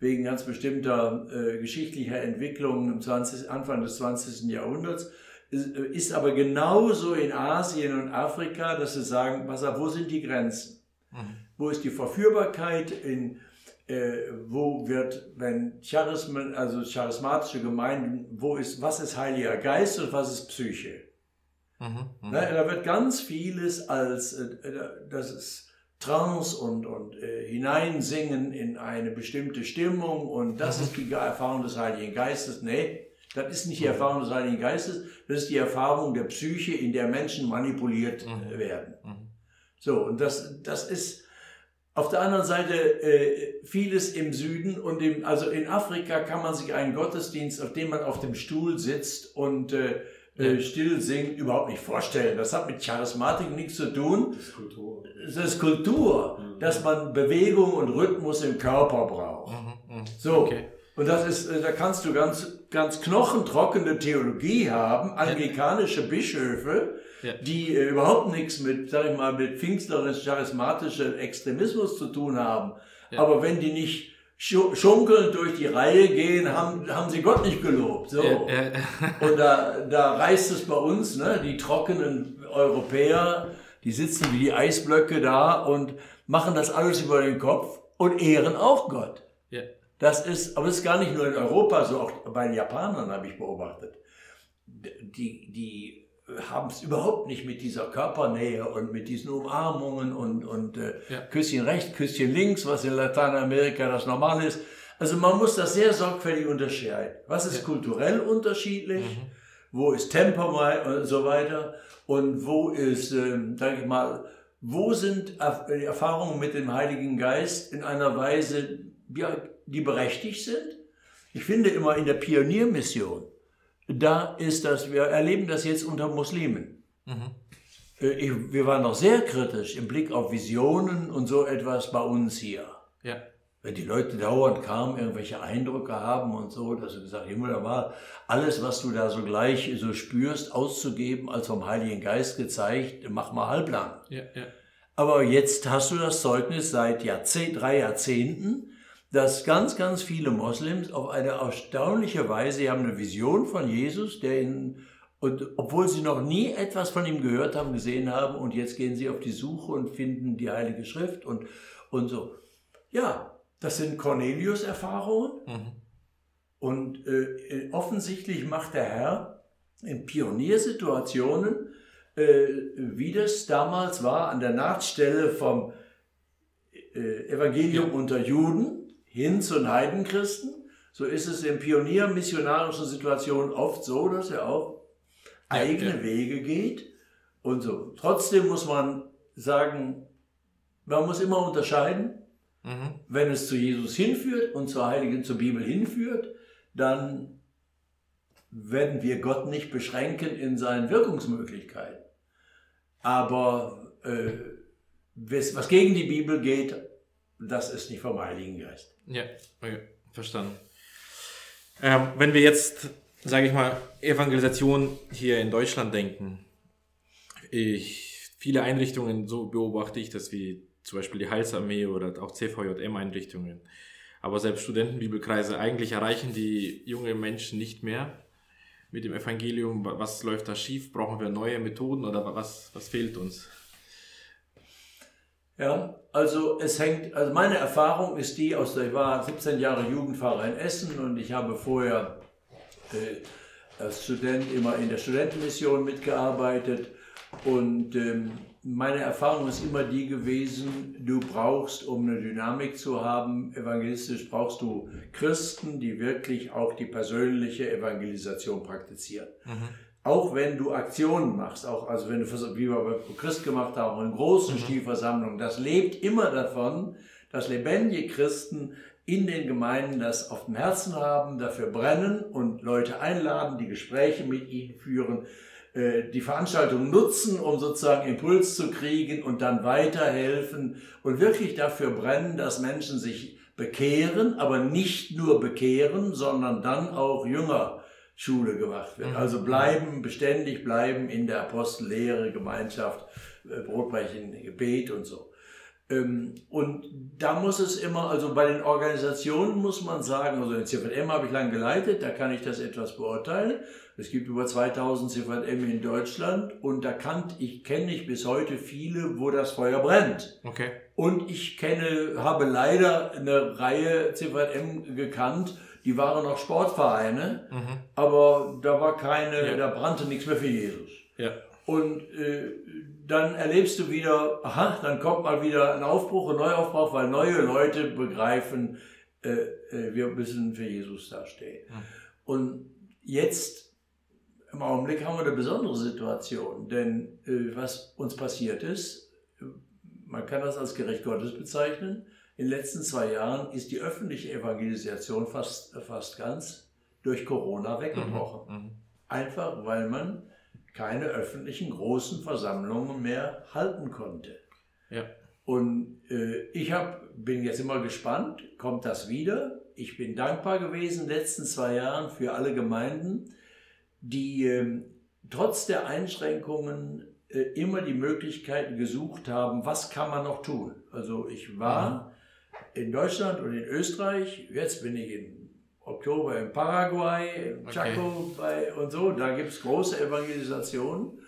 wegen ganz bestimmter äh, geschichtlicher Entwicklungen im 20, Anfang des 20. Jahrhunderts, ist aber genauso in Asien und Afrika, dass sie sagen, was, wo sind die Grenzen? Wo ist die Verführbarkeit in äh, wo wird, wenn Charismen, also charismatische Gemeinden, wo ist, was ist Heiliger Geist und was ist Psyche? Mhm, mh. ne, da wird ganz vieles als, äh, das ist Trance und, und äh, Hineinsingen in eine bestimmte Stimmung und das mhm. ist die Erfahrung des Heiligen Geistes. Nee, das ist nicht die mhm. Erfahrung des Heiligen Geistes, das ist die Erfahrung der Psyche, in der Menschen manipuliert mhm. werden. Mhm. So, und das, das ist, auf der anderen Seite äh, vieles im Süden und im, also in Afrika kann man sich einen Gottesdienst, auf dem man auf dem Stuhl sitzt und äh, äh, still singt, überhaupt nicht vorstellen. Das hat mit Charismatik nichts zu tun. Das ist Kultur. Das ist Kultur, mhm. dass man Bewegung und Rhythmus im Körper braucht. Mhm, mh. So. Okay. Und das ist, äh, da kannst du ganz, ganz knochentrockene Theologie haben, anglikanische Bischöfe, ja. die äh, überhaupt nichts mit, sag ich mal, mit pfingstlerisch charismatischem Extremismus zu tun haben. Ja. Aber wenn die nicht schunkelnd durch die Reihe gehen, haben, haben sie Gott nicht gelobt. So. Ja, Und da, da reißt es bei uns, ne, die trockenen Europäer, die sitzen wie die Eisblöcke da und machen das alles über den Kopf und ehren auch Gott. Das ist, aber es ist gar nicht nur in Europa so, auch bei den Japanern habe ich beobachtet. Die, die haben es überhaupt nicht mit dieser Körpernähe und mit diesen Umarmungen und, und äh, ja. Küsschen rechts, Küsschen links, was in Lateinamerika das normal ist. Also man muss das sehr sorgfältig unterscheiden. Was ist ja. kulturell unterschiedlich? Mhm. Wo ist Temperament und so weiter? Und wo ist, ähm, sage ich mal, wo sind Erfahrungen mit dem Heiligen Geist in einer Weise, die berechtigt sind? Ich finde immer in der Pioniermission, da ist das, wir erleben das jetzt unter Muslimen. Mhm. Äh, ich, wir waren noch sehr kritisch im Blick auf Visionen und so etwas bei uns hier. Ja. Wenn die Leute dauernd kamen, irgendwelche Eindrücke haben und so, dass sie gesagt Himmel, da war alles, was du da so gleich so spürst, auszugeben, als vom Heiligen Geist gezeigt, mach mal halblang. Ja, ja. Aber jetzt hast du das Zeugnis seit Jahrzehnt, drei Jahrzehnten, dass ganz, ganz viele Moslems auf eine erstaunliche Weise, sie haben eine Vision von Jesus, der ihnen, und obwohl sie noch nie etwas von ihm gehört haben, gesehen haben, und jetzt gehen sie auf die Suche und finden die Heilige Schrift und, und so. Ja, das sind Cornelius-Erfahrungen. Mhm. Und äh, offensichtlich macht der Herr in Pioniersituationen, äh, wie das damals war, an der Nahtstelle vom äh, Evangelium unter Juden, hin zu den Heidenchristen. So ist es in pioniermissionarischen Situationen oft so, dass er auch eigene ja, ja. Wege geht und so. Trotzdem muss man sagen, man muss immer unterscheiden. Mhm. Wenn es zu Jesus hinführt und zur Heiligen, zur Bibel hinführt, dann werden wir Gott nicht beschränken in seinen Wirkungsmöglichkeiten. Aber äh, was gegen die Bibel geht, das ist nicht vom Heiligen Geist. Ja, okay, verstanden. Ähm, wenn wir jetzt, sage ich mal, Evangelisation hier in Deutschland denken, ich, viele Einrichtungen, so beobachte ich das wie zum Beispiel die Heilsarmee oder auch CVJM-Einrichtungen, aber selbst Studentenbibelkreise, eigentlich erreichen die jungen Menschen nicht mehr mit dem Evangelium. Was läuft da schief? Brauchen wir neue Methoden oder was, was fehlt uns? Ja, also es hängt, also meine Erfahrung ist die, aus der, ich war 17 Jahre Jugendfahrer in Essen und ich habe vorher äh, als Student immer in der Studentenmission mitgearbeitet und ähm, meine Erfahrung ist immer die gewesen, du brauchst, um eine Dynamik zu haben, evangelistisch brauchst du Christen, die wirklich auch die persönliche Evangelisation praktizieren. Mhm auch wenn du Aktionen machst, auch also wenn du wie wir bei Christ gemacht haben, in großen mhm. Stilversammlungen, das lebt immer davon, dass lebendige Christen in den Gemeinden das auf dem Herzen haben, dafür brennen und Leute einladen, die Gespräche mit ihnen führen, äh, die Veranstaltung nutzen, um sozusagen Impuls zu kriegen und dann weiterhelfen und wirklich dafür brennen, dass Menschen sich bekehren, aber nicht nur bekehren, sondern dann auch Jünger Schule gemacht wird. Mhm. Also bleiben, beständig bleiben in der Apostellehre, Gemeinschaft, äh, Brotbrechen, Gebet und so. Ähm, und da muss es immer, also bei den Organisationen muss man sagen, also den CVM habe ich lange geleitet, da kann ich das etwas beurteilen. Es gibt über 2000 CVM in Deutschland und da kann ich kenne ich bis heute viele, wo das Feuer brennt. Okay. Und ich kenne, habe leider eine Reihe CVM gekannt, die waren noch Sportvereine, Mhm. aber da war keine, Ja. da brannte nichts mehr für Jesus. Ja. Und äh, dann erlebst du wieder, aha, dann kommt mal wieder ein Aufbruch, ein Neuaufbruch, weil neue Leute begreifen, äh, äh, wir müssen für Jesus dastehen. Mhm. Und jetzt, im Augenblick haben wir eine besondere Situation, denn äh, was uns passiert ist, äh, man kann das als gerecht Gottes bezeichnen, in den letzten zwei Jahren ist die öffentliche Evangelisation fast, fast ganz durch Corona weggebrochen. Mhm. Einfach weil man keine öffentlichen großen Versammlungen mehr halten konnte. Ja. Und äh, ich hab, bin jetzt immer gespannt, kommt das wieder? Ich bin dankbar gewesen in den letzten zwei Jahren für alle Gemeinden, die ähm, trotz der Einschränkungen äh, immer die Möglichkeiten gesucht haben, was kann man noch tun. Also ich war in Deutschland und in Österreich, jetzt bin ich in Oktober in Paraguay, in Okay. Chaco bei, und so, da gibt es große Evangelisationen.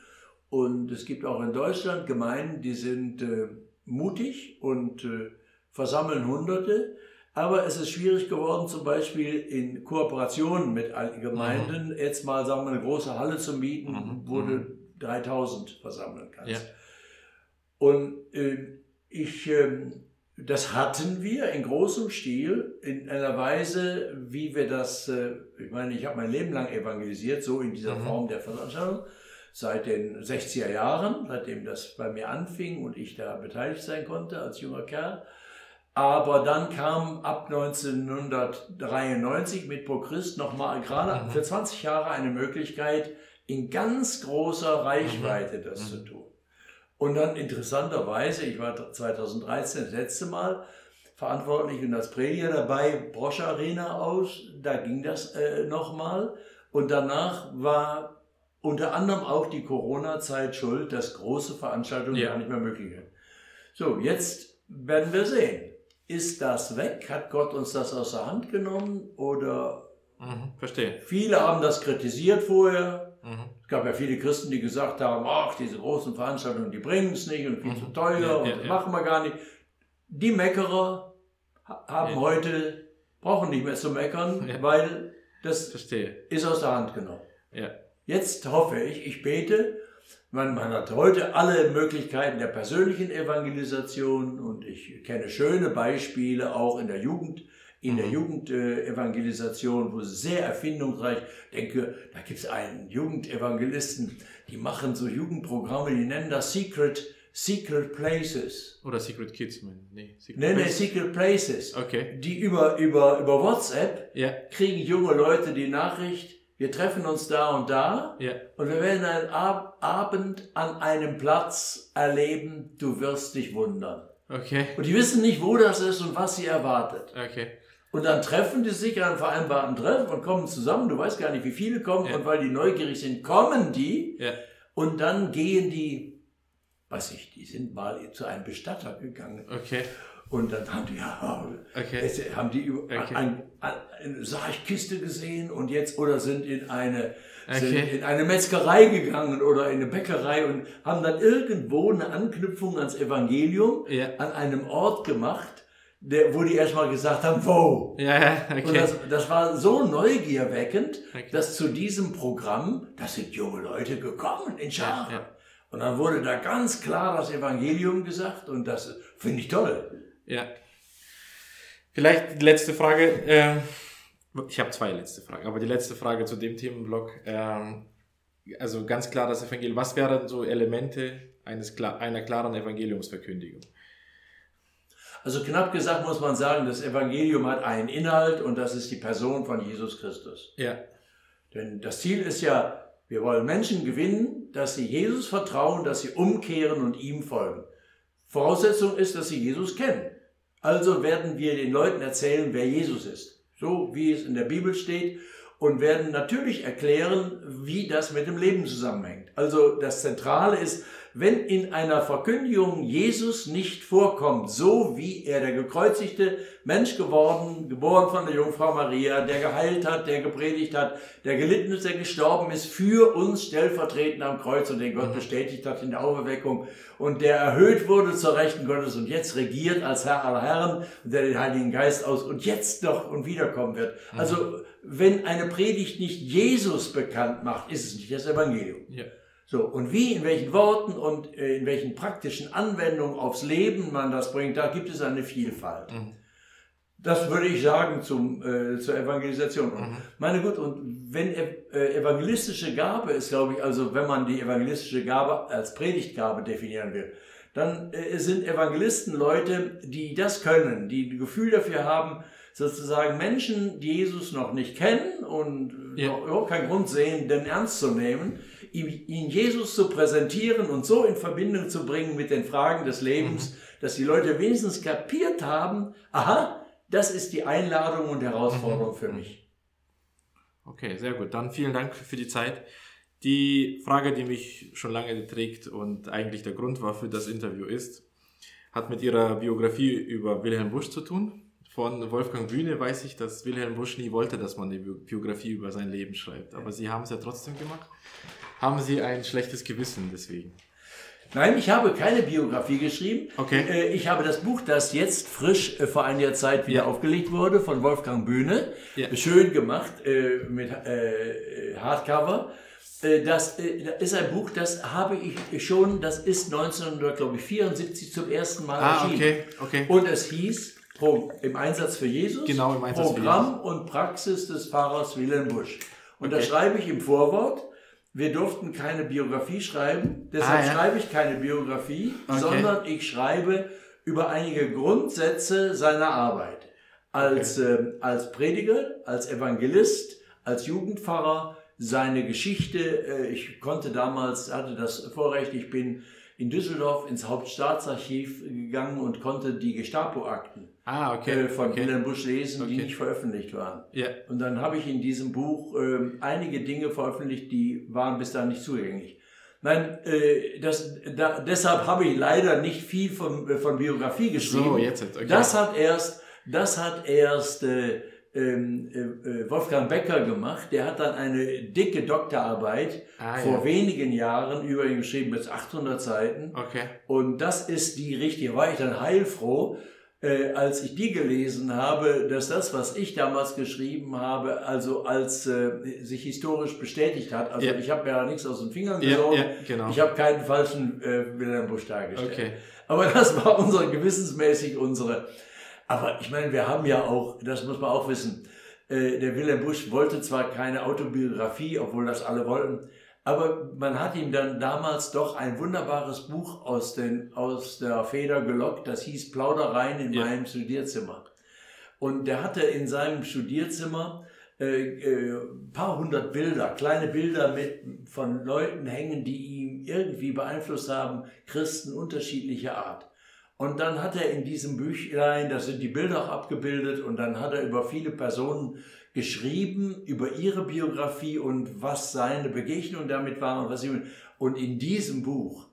Und es gibt auch in Deutschland Gemeinden, die sind äh, mutig und äh, versammeln Hunderte. Aber es ist schwierig geworden, zum Beispiel in Kooperationen mit Gemeinden, jetzt mal sagen wir, eine große Halle zu mieten, Mhm, wo du 3000 versammeln kannst. Ja. Und äh, ich, ähm, das hatten wir in großem Stil, in einer Weise, wie wir das, äh, ich meine, ich habe mein Leben lang evangelisiert, so in dieser Mhm. Form der Veranstaltung, seit den 60er Jahren, seitdem das bei mir anfing und ich da beteiligt sein konnte als junger Kerl. Aber dann kam ab 1993 mit Pro Christ nochmal gerade Mhm. für 20 Jahre eine Möglichkeit, in ganz großer Reichweite das Mhm. zu tun. Und dann interessanterweise, ich war 2013 das letzte Mal verantwortlich und als Prediger dabei, Brosch Arena aus, da ging das äh, nochmal. Und danach war unter anderem auch die Corona-Zeit schuld, dass große Veranstaltungen Ja. gar nicht mehr möglich sind. So, jetzt werden wir sehen. Ist das weg? Hat Gott uns das aus der Hand genommen? Oder Mhm. Verstehe. viele haben das kritisiert vorher. Mhm. Es gab ja viele Christen, die gesagt haben, ach, diese großen Veranstaltungen, die bringen es nicht und viel Mhm. zu teuer Ja, und das machen wir gar nicht. Die Meckerer ha- haben heute, brauchen nicht mehr zu meckern, weil das Verstehe. ist aus der Hand genommen. Jetzt hoffe ich, ich bete, man, man hat heute alle Möglichkeiten der persönlichen Evangelisation und ich kenne schöne Beispiele auch in der Jugend, in der Mhm. Jugendevangelisation, Evangelisation, wo es sehr erfindungsreich, denke, da gibt es einen Jugendevangelisten, die machen so Jugendprogramme, die nennen das Secret, Secret Places. Oder Secret Kids. Nee, Secret Nee, nee, Places. Secret Places. Okay. Die über, über, über WhatsApp Ja. kriegen junge Leute die Nachricht, wir treffen uns da und da Ja. und wir werden einen Ab Abend an einem Platz erleben, du wirst dich wundern. Okay. Und die wissen nicht, wo das ist und was sie erwartet. Okay. Und dann treffen die sich an einem vereinbarten Treffen und kommen zusammen, du weißt gar nicht, wie viele kommen Ja. und weil die neugierig sind, kommen die Ja. und dann gehen die, weiß ich, die sind mal zu einem Bestatter gegangen Okay. und dann haben die, ja, Okay. Jetzt haben die über Okay. ein, ein, eine Sargkiste gesehen und jetzt oder sind in eine sind Okay. in eine Metzgerei gegangen oder in eine Bäckerei und haben dann irgendwo eine Anknüpfung ans Evangelium Ja. an einem Ort gemacht, der, wo die erstmal gesagt haben, wo. Ja, okay. Und das, das war so neugierweckend, Okay. dass zu diesem Programm, da sind junge Leute gekommen in Scharen. Ja, ja. Und dann wurde da ganz klar das Evangelium gesagt und das finde ich toll. Ja. Vielleicht die letzte Frage. Ähm, ich habe zwei letzte Fragen, aber die letzte Frage zu dem Themenblock. Ähm, also ganz klar das Evangelium. Was wären so Elemente eines, einer klaren Evangeliumsverkündigung? Also knapp gesagt muss man sagen, das Evangelium hat einen Inhalt und das ist die Person von Jesus Christus. Ja. Denn das Ziel ist ja, wir wollen Menschen gewinnen, dass sie Jesus vertrauen, dass sie umkehren und ihm folgen. Voraussetzung ist, dass sie Jesus kennen. Also werden wir den Leuten erzählen, wer Jesus ist. So wie es in der Bibel steht und werden natürlich erklären, wie das mit dem Leben zusammenhängt. Also das Zentrale ist, wenn in einer Verkündigung Jesus nicht vorkommt, so wie er der gekreuzigte Mensch geworden, geboren von der Jungfrau Maria, der geheilt hat, der gepredigt hat, der gelitten ist, der gestorben ist, für uns stellvertretend am Kreuz und den Gott bestätigt hat in der Auferweckung und der erhöht wurde zur Rechten Gottes und jetzt regiert als Herr aller Herren der den Heiligen Geist aus und jetzt doch und wiederkommen wird. Also, wenn eine Predigt nicht Jesus bekannt macht, ist es nicht das Evangelium. Ja. So, und wie, in welchen Worten und äh, in welchen praktischen Anwendungen aufs Leben man das bringt, da gibt es eine Vielfalt. Mhm. Das würde ich sagen zum, äh, zur Evangelisation. Mhm. Meine gut, und wenn äh, evangelistische Gabe ist, glaube ich, also wenn man die evangelistische Gabe als Predigtgabe definieren will, dann äh, sind Evangelisten Leute, die das können, die ein Gefühl dafür haben, sozusagen Menschen, die Jesus noch nicht kennen und Ja. noch überhaupt keinen Grund sehen, den ernst zu nehmen, ihn Jesus zu präsentieren und so in Verbindung zu bringen mit den Fragen des Lebens, dass die Leute wenigstens kapiert haben, aha, das ist die Einladung und Herausforderung für mich. Okay, sehr gut. Dann vielen Dank für die Zeit. Die Frage, die mich schon lange trägt und eigentlich der Grund war für das Interview ist, hat mit Ihrer Biografie über Wilhelm Busch zu tun. Von Wolfgang Bühne weiß ich, dass Wilhelm Busch nie wollte, dass man die Bi- Biografie über sein Leben schreibt. Aber Sie haben es ja trotzdem gemacht. Haben Sie ein schlechtes Gewissen deswegen? Nein, ich habe keine Biografie geschrieben. Okay. Äh, Ich habe das Buch, das jetzt frisch äh, vor einiger Zeit wieder Ja. aufgelegt wurde, von Wolfgang Bühne, Ja. schön gemacht äh, mit Hardcover. Das das ist ein Buch, das habe ich schon, das ist 1974 zum ersten Mal Ah, erschienen. okay, okay. Und es hieß Pro, im Einsatz für Jesus, Genau, im Einsatz für Programm und Praxis des Pfarrers Wilhelm Busch. Und da Okay. schreibe ich im Vorwort, wir durften keine Biografie schreiben, deshalb Ah, ja. schreibe ich keine Biografie, Okay. sondern ich schreibe über einige Grundsätze seiner Arbeit. Als, ähm, als Prediger, als Evangelist, als Jugendpfarrer, seine Geschichte. Äh, ich konnte damals, hatte das Vorrecht, ich bin in Düsseldorf ins Hauptstaatsarchiv gegangen und konnte die Gestapo-Akten Ah, okay. äh, von okay. Wilhelm Busch lesen, die Okay. nicht veröffentlicht waren. Ja, Und dann habe ich in diesem Buch ähm, einige Dinge veröffentlicht, die waren bis dahin nicht zugänglich. Nein, äh, das, da, deshalb habe ich leider nicht viel von, äh, von Biografie geschrieben. so, jetzt. Okay. Das hat erst, das hat erst äh, ähm, äh, äh, Wolfgang Becker gemacht. Der hat dann eine dicke Doktorarbeit ah, vor ja. wenigen Jahren über ihn geschrieben, mit 800 Seiten. Okay. Und das ist die richtige. War ich dann heilfroh, äh, als ich die gelesen habe, dass das, was ich damals geschrieben habe, also als äh, sich historisch bestätigt hat. Also Ja. ich habe ja nichts aus den Fingern gesogen. ja, genau. Ich habe keinen falschen äh, Wilhelm Busch dargestellt. Okay. Aber *laughs* das war unsere gewissensmäßig unsere. Aber ich meine, wir haben ja auch, das muss man auch wissen, äh, der Wilhelm Busch wollte zwar keine Autobiografie, obwohl das alle wollten, aber man hat ihm dann damals doch ein wunderbares Buch aus, den, aus der Feder gelockt, das hieß Plaudereien in Ja. meinem Studierzimmer. Und der hatte in seinem Studierzimmer äh, äh, ein paar hundert Bilder, kleine Bilder mit, von Leuten hängen, die ihn irgendwie beeinflusst haben, Christen unterschiedlicher Art. Und dann hat er in diesem Büchlein, da sind die Bilder auch abgebildet, und dann hat er über viele Personen geschrieben, über ihre Biografie und was seine Begegnungen damit waren und was sie, und in diesem Buch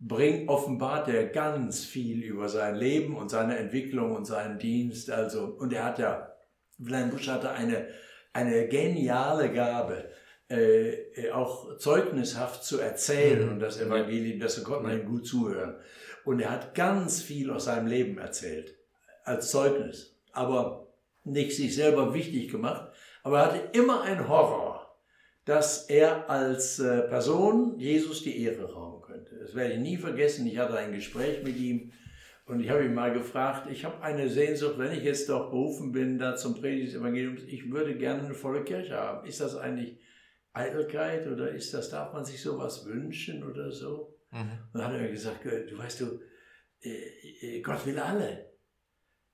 bringt, offenbart er ganz viel über sein Leben und seine Entwicklung und seinen Dienst. Also, und er hat ja, Wilhelm Busch hatte eine, eine geniale Gabe, äh, auch zeugnishaft zu erzählen Mhm. und das Evangelium, das konnte man ihm gut zuhören. Und er hat ganz viel aus seinem Leben erzählt, als Zeugnis, aber nicht sich selber wichtig gemacht, aber er hatte immer einen Horror, dass er als äh, Person Jesus die Ehre rauben könnte. Das werde ich nie vergessen. Ich hatte ein Gespräch mit ihm und ich habe ihn mal gefragt, ich habe eine Sehnsucht, wenn ich jetzt doch berufen bin da zum Predigen des Evangeliums, ich würde gerne eine volle Kirche haben. Ist das eigentlich Eitelkeit oder ist das, darf man sich sowas wünschen oder so? Mhm. Und dann hat er mir gesagt, du weißt du, äh, äh, Gott will alle.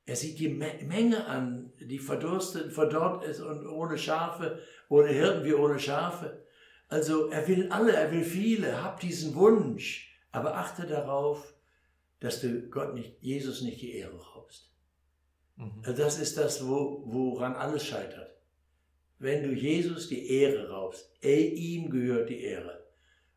Er sieht die Me Menge an, die verdurstet, verdorrt ist und ohne Schafe, ohne Hirten wie ohne Schafe. Also er will alle, er will viele, hab diesen Wunsch, aber achte darauf, dass du Gott nicht, Jesus nicht die Ehre raubst. Mhm. Also das ist das, wo, woran alles scheitert. Wenn du Jesus die Ehre raubst, ey, ihm gehört die Ehre.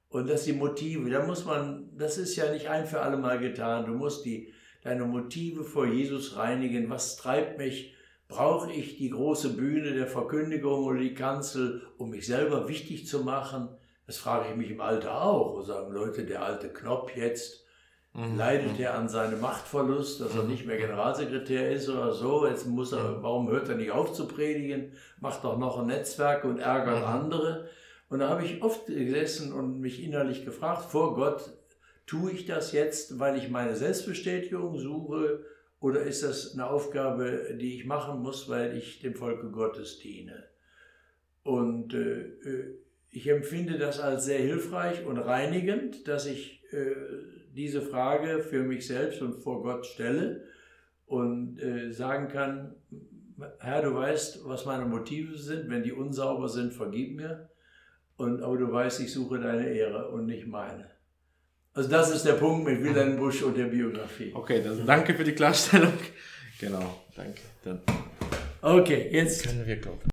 Und dass die Motive, da muss man, das ist ja nicht ein für alle Mal getan. Du musst die, deine Motive vor Jesus reinigen. Was treibt mich? Brauche ich die große Bühne der Verkündigung oder die Kanzel, um mich selber wichtig zu machen? Das frage ich mich im Alter auch. Wo sagen Leute, der alte Knopf jetzt, mhm. leidet er an seinem Machtverlust, dass er nicht mehr Generalsekretär ist oder so? Jetzt muss er, warum hört er nicht auf zu predigen? Macht doch noch ein Netzwerk und ärgert mhm. andere. Und da habe ich oft gesessen und mich innerlich gefragt, vor Gott, tue ich das jetzt, weil ich meine Selbstbestätigung suche oder ist das eine Aufgabe, die ich machen muss, weil ich dem Volke Gottes diene? Und äh, äh ich empfinde das als sehr hilfreich und reinigend, dass ich äh, diese Frage für mich selbst und vor Gott stelle und äh, sagen kann, Herr, du weißt, was meine Motive sind, wenn die unsauber sind, vergib mir. Und, aber du weißt, ich suche deine Ehre und nicht meine. Also das ist der Punkt mit Wilhelm Busch und der Biografie. Okay, dann danke für die Klarstellung. Genau, danke. Dann okay, jetzt können wir glauben.